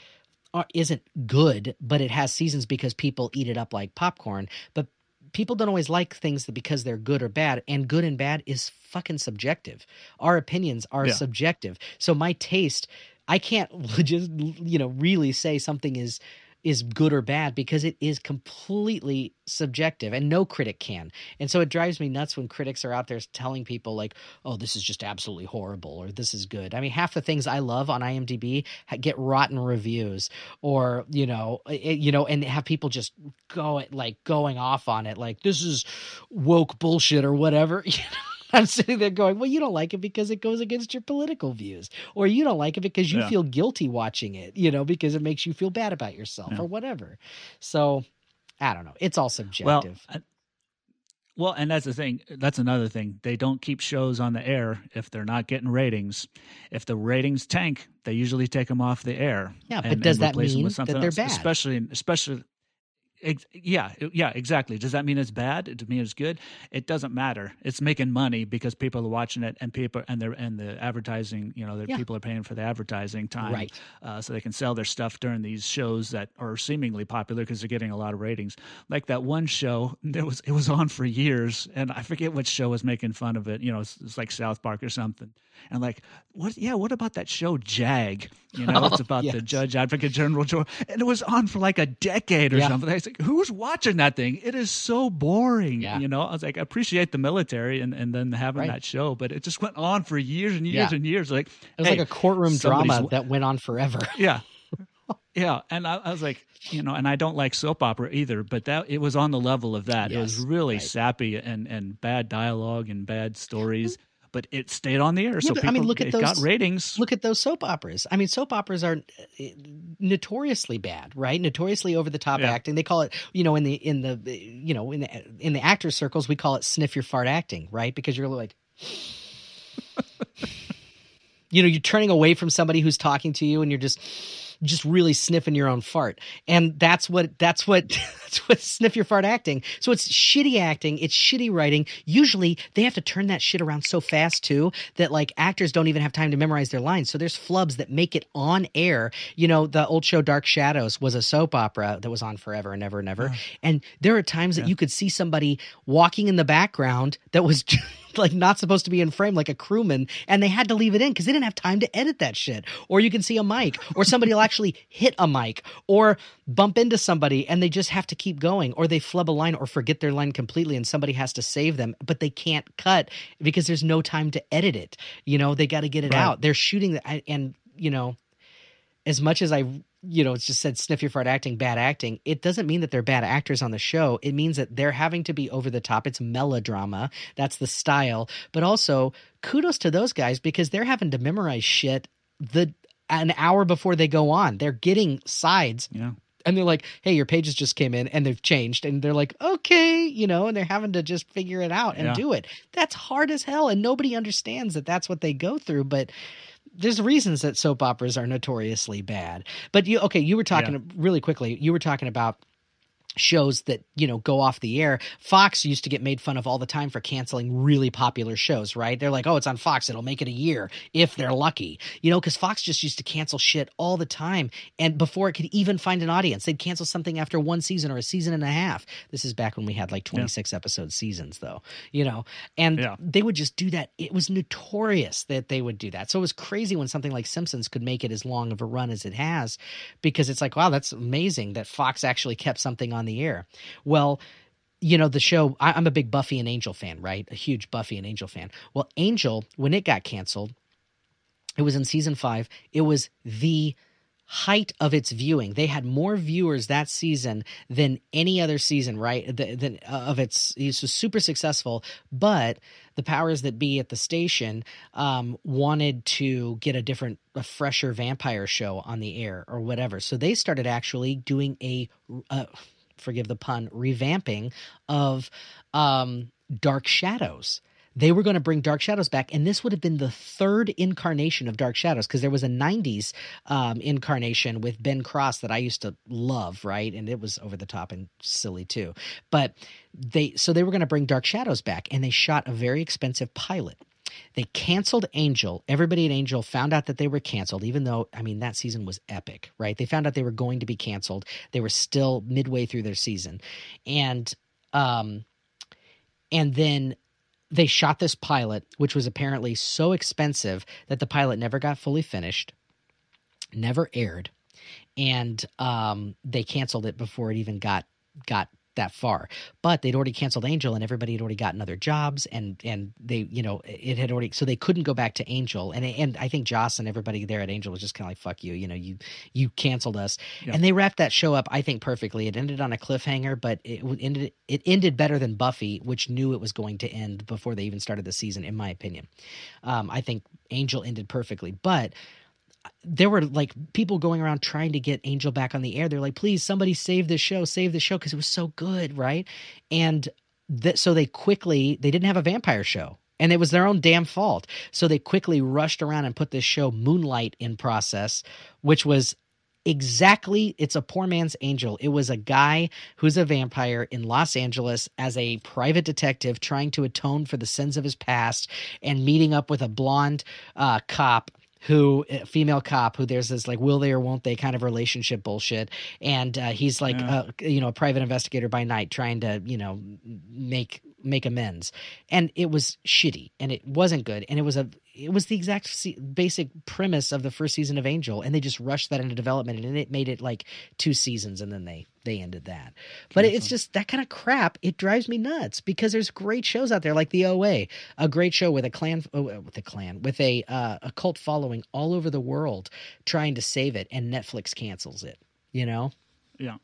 are, isn't good but it has seasons because people eat it up like popcorn. But people don't always like things that because they're good or bad and good and bad is fucking subjective. Our opinions are yeah. subjective. So my taste i can't just you know really say something is is good or bad because it is completely subjective and no critic can. And so it drives me nuts when critics are out there telling people like, "Oh, this is just absolutely horrible" or "This is good." I mean, half the things I love on IMDb get rotten reviews or, you know, it, you know, and have people just go like going off on it like this is woke bullshit or whatever, you know I'm sitting there going, well, you don't like it because it goes against your political views, or you don't like it because you yeah. feel guilty watching it, you know, because it makes you feel bad about yourself yeah. or whatever. So I don't know. It's all subjective. Well, I, well, and that's the thing. That's another thing. They don't keep shows on the air if they're not getting ratings. If the ratings tank, they usually take them off the air. Yeah, and, but does that mean that they're else. bad? Especially, especially yeah, yeah, exactly. Does that mean it's bad? It mean it's good? It doesn't matter. It's making money because people are watching it, and people and they're and the advertising. You know, yeah. people are paying for the advertising time, right? Uh, so they can sell their stuff during these shows that are seemingly popular because they're getting a lot of ratings. Like that one show, there was it was on for years, and I forget which show was making fun of it. You know, it's, it's like South Park or something. And like, what? Yeah, what about that show Jag? You know, it's oh, about yes. the Judge Advocate General, and it was on for like a decade or yeah. something. I was like, who's watching that thing? It is so boring. Yeah. You know, I was like, I appreciate the military and, and then having right. that show, but it just went on for years and years yeah. and years. Like, it was hey, like a courtroom drama that went on forever. Yeah. Yeah, and I, I, was like, you know, and I don't like soap opera either, but that it was on the level of that. Yes, it was really right. sappy and and bad dialogue and bad stories but it stayed on the air. Yeah, so people, I mean, look at those got ratings. Look at those soap operas. I mean, soap operas are uh, notoriously bad, right? Notoriously over the top yeah. acting. They call it, you know, in the in the you know in the in the actor circles, we call it sniff your fart acting, right? Because you're like. you know, you're turning away from somebody who's talking to you and you're just just really sniffing your own fart. And that's what that's what that's what sniff your fart acting. So it's shitty acting, it's shitty writing. Usually they have to turn that shit around so fast too that like actors don't even have time to memorize their lines. So there's flubs that make it on air. You know, the old show Dark Shadows was a soap opera that was on forever and ever and ever. Yeah. And there are times yeah. that you could see somebody walking in the background that was like not supposed to be in frame like a crewman and they had to leave it in because they didn't have time to edit that shit. Or you can see a mic or somebody will actually hit a mic or bump into somebody and they just have to keep going or they flub a line or forget their line completely and somebody has to save them but they can't cut because there's no time to edit it. You know they got to get it right. out. They're shooting the, and you know as much as I you know, it's just said sniffy fart acting, bad acting. It doesn't mean that they're bad actors on the show. It means that they're having to be over the top. It's melodrama. That's the style. But also, kudos to those guys because they're having to memorize shit the an hour before they go on. They're getting sides. Yeah. And they're like, hey, your pages just came in and they've changed. And they're like, okay, you know, and they're having to just figure it out and yeah. do it. That's hard as hell. And nobody understands that that's what they go through. But there's reasons that soap operas are notoriously bad. But you okay, you were talking yeah. really quickly. You were talking about shows that you know go off the air. Fox used to get made fun of all the time for canceling really popular shows right? They're like oh it's on fox. It'll make it a year if they're lucky you know because fox just used to cancel shit all the time. And before it could even find an audience they'd cancel something after one season or a season and a half. This is back when we had like 26 yeah. episode seasons though you know? And yeah. they would just do that. It was notorious that they would do that. So it was crazy when something like simpsons could make it as long of a run as it has because it's like wow that's amazing that fox actually kept something on the air. Well, you know the show I, am a big buffy and angel fan right? A huge buffy and angel fan. Well angel when it got canceled it was in season five. It was the height of its viewing. They had more viewers that season than any other season right? Than uh, of its it was super successful but the powers that be at the station um, wanted to get a different a fresher vampire show on the air or whatever. So they started actually doing a, a forgive the pun, revamping of um, Dark Shadows. They were going to bring Dark Shadows back, and this would have been the third incarnation of Dark Shadows because there was a '90s um, incarnation with Ben Cross that I used to love, right? And it was over the top and silly too. But they so they were going to bring Dark Shadows back, and they shot a very expensive pilot they canceled Angel. Everybody at Angel found out that they were canceled, even though, I mean, that season was epic, right? They found out they were going to be canceled. They were still midway through their season. And, um, and then they shot this pilot, which was apparently so expensive that the pilot never got fully finished, never aired, and um, they canceled it before it even got got that far. But they'd already canceled Angel and everybody had already gotten other jobs and and they you know it had already so they couldn't go back to Angel and and I think Joss and everybody there at Angel was just kind of like fuck you you know you you canceled us yeah. and they wrapped that show up I think perfectly. It ended on a cliffhanger, but it ended it ended better than Buffy, which knew it was going to end before they even started the season, in my opinion. Um, I think Angel ended perfectly, but there were like people going around trying to get Angel back on the air. They're like, please, somebody save this show, save the show because it was so good, right? And that so they quickly they didn't have a vampire show. And it was their own damn fault. So they quickly rushed around and put this show Moonlight in process, which was exactly it's a poor man's angel it was a guy who's a vampire in los angeles as a private detective trying to atone for the sins of his past and meeting up with a blonde uh, cop who female cop who there's this like will they or won't they kind of relationship bullshit. And uh, he's like yeah. a, you know a private investigator by night trying to you know make make amends. And it was shitty and it wasn't good. And it was a it was the exact basic premise of the first season of Angel, and they just rushed that into development, and it made it like two seasons, and then they they ended that. But it's just that kind of crap. It drives me nuts because there's great shows out there like the OA, a great show with a clan oh, with a clan with a uh, a cult following all over the world trying to save it, and Netflix cancels it. You know? Yeah.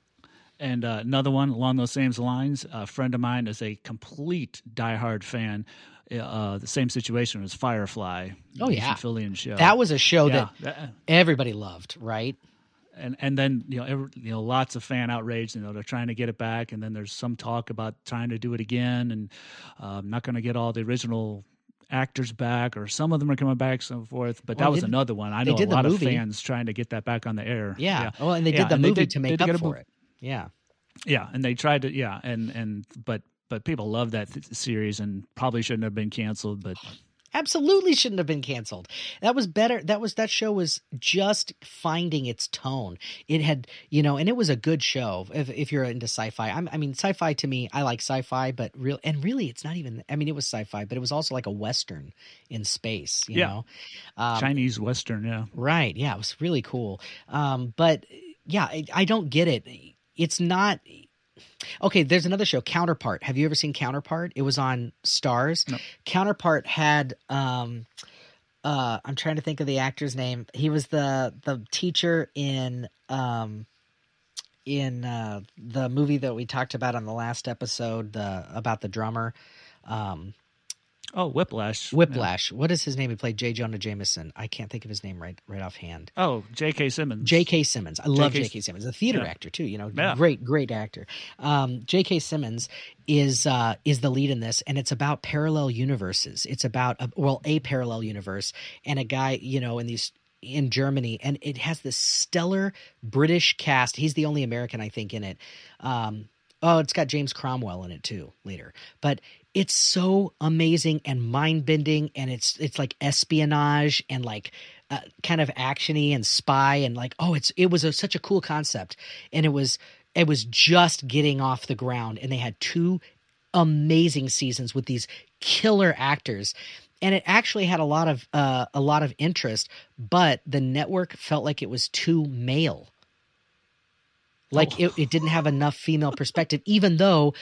And uh, another one along those same lines, a friend of mine is a complete diehard fan uh, the same situation as Firefly. Oh yeah, Fillion show. That was a show yeah. that uh, everybody loved, right? And and then you know every, you know lots of fan outrage. You know they're trying to get it back, and then there's some talk about trying to do it again, and uh, not going to get all the original actors back, or some of them are coming back, so forth. But well, that was did, another one. I know a lot of fans trying to get that back on the air. Yeah. yeah. Well, and they did yeah, the movie did, to make up for it. Yeah. Yeah, and they tried to. Yeah, and and but but people love that th- series and probably shouldn't have been canceled. But absolutely shouldn't have been canceled. That was better. That was that show was just finding its tone. It had you know, and it was a good show. If if you're into sci-fi, I'm, i mean, sci-fi to me, I like sci-fi, but real and really, it's not even. I mean, it was sci-fi, but it was also like a western in space. You yeah. know, um, Chinese western. Yeah, right. Yeah, it was really cool. Um, but yeah, I, I don't get it. It's not Okay, there's another show, Counterpart. Have you ever seen Counterpart? It was on Starz. No. Counterpart had um uh I'm trying to think of the actor's name. He was the the teacher in um in uh the movie that we talked about on the last episode, the about the drummer. Um Oh, Whiplash. Whiplash. Yeah. What is his name? He played J. Jonah Jameson. I can't think of his name right right offhand. Oh, J.K. Simmons. J.K. Simmons. I love J.K. Simmons. A theater yeah. actor too. You know, yeah. great, great actor. Um, J.K. Simmons is uh, is the lead in this, and it's about parallel universes. It's about a, well, a parallel universe and a guy, you know, in these in Germany, and it has this stellar British cast. He's the only American, I think, in it. Um, oh, it's got James Cromwell in it too later. But it's so amazing and mind bending, and it's it's like espionage and like uh, kind of actiony and spy and like oh, it's it was a, such a cool concept, and it was it was just getting off the ground, and they had two amazing seasons with these killer actors and it actually had a lot of uh, a lot of interest but the network felt like it was too male like oh. it, it didn't have enough female perspective even though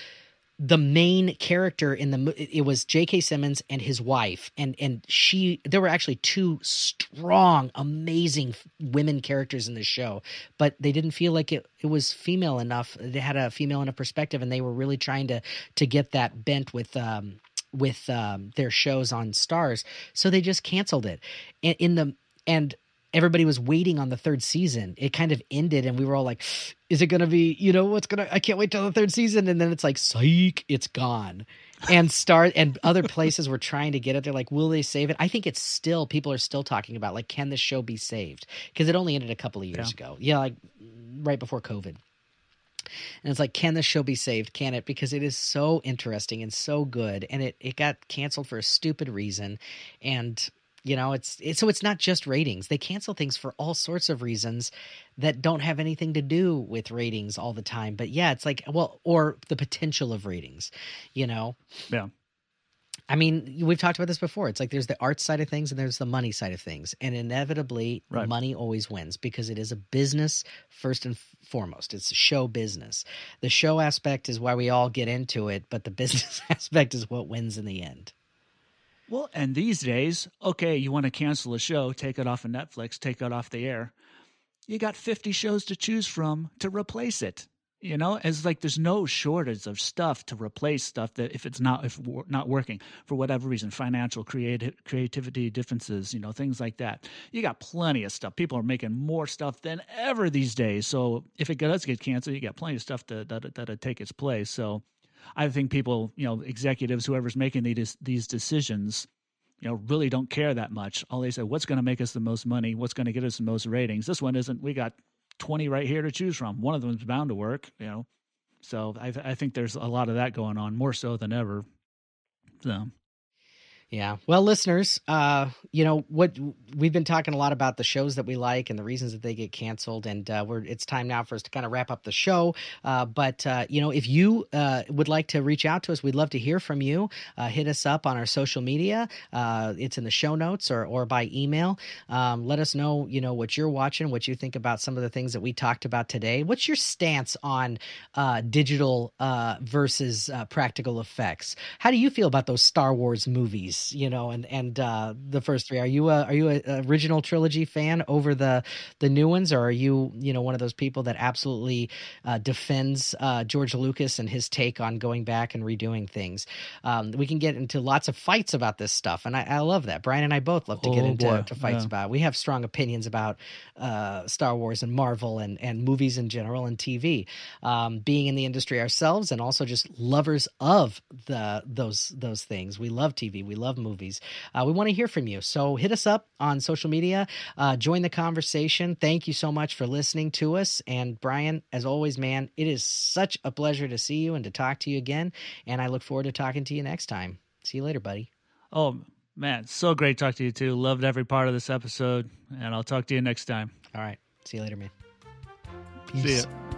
the main character in the it was J.K. Simmons and his wife, and and she there were actually two strong, amazing women characters in the show, but they didn't feel like it it was female enough. They had a female enough perspective, and they were really trying to to get that bent with um with um their shows on Starz so they just canceled it. In, in the and everybody was waiting on the third season. It kind of ended, and we were all like, "Is it going to be? You know, what's gonna? I can't wait till the third season." And then it's like, "Psych, it's gone." and start and other places were trying to get it. They're like, "Will they save it?" I think it's still people are still talking about like, can this show be saved? Because it only ended a couple of years yeah. ago. Yeah, like right before COVID. And it's like, can this show be saved? Can it? Because it is so interesting and so good. And it, it got canceled for a stupid reason. And you know it's, it's so it's not just ratings they cancel things for all sorts of reasons that don't have anything to do with ratings all the time but yeah it's like well or the potential of ratings you know yeah I mean, we've talked about this before. It's like there's the art side of things and there's the money side of things. And inevitably, right. money always wins because it is a business first and foremost. It's a show business. The show aspect is why we all get into it, but the business aspect is what wins in the end. Well, and these days, okay, you want to cancel a show, take it off of Netflix, take it off the air. You got 50 shows to choose from to replace it. You know, it's like there's no shortage of stuff to replace stuff that if it's not if not working for whatever reason, financial creative creativity differences, you know, things like that. You got plenty of stuff. People are making more stuff than ever these days. So if it does get canceled, you got plenty of stuff to, that that'll take its place. So I think people, you know, executives, whoever's making these these decisions, you know, really don't care that much. All they say, what's going to make us the most money? What's going to get us the most ratings? This one isn't. We got twenty right here to choose from. One of them is bound to work. You know, so I, I think there's a lot of that going on, more so than ever. So. Yeah. Well, listeners, uh, you know what we've been talking a lot about the shows that we like and the reasons that they get canceled, and uh, we're it's time now for us to kind of wrap up the show. Uh, but uh, you know, if you uh, would like to reach out to us, we'd love to hear from you. Uh, hit us up on our social media. it's in the show notes or or by email. Um, let us know, you know, what you're watching, what you think about some of the things that we talked about today. What's your stance on digital versus practical effects? How do you feel about those Star Wars movies? You know, and and uh, the first three. Are you a are you a, original trilogy fan over the the new ones, or are you you know one of those people that absolutely uh, defends uh, George Lucas and his take on going back and redoing things? Um, we can get into lots of fights about this stuff, and I, I love that. Bryan and I both love to get oh, into to fights yeah. about. It. We have strong opinions about uh, Star Wars and Marvel and and movies in general and TV. Um, being in the industry ourselves, and also just lovers of the those those things. We love TV. We love movies. Uh, we want to hear from you. So hit us up on social media. Uh, join the conversation. Thank you so much for listening to us. And Bryan, as always, man, it is such a pleasure to see you and to talk to you again. And I look forward to talking to you next time. See you later, buddy. Oh, man, so great to talk to you too. Loved every part of this episode. And I'll talk to you next time. All right. See you later, man. Peace. See ya.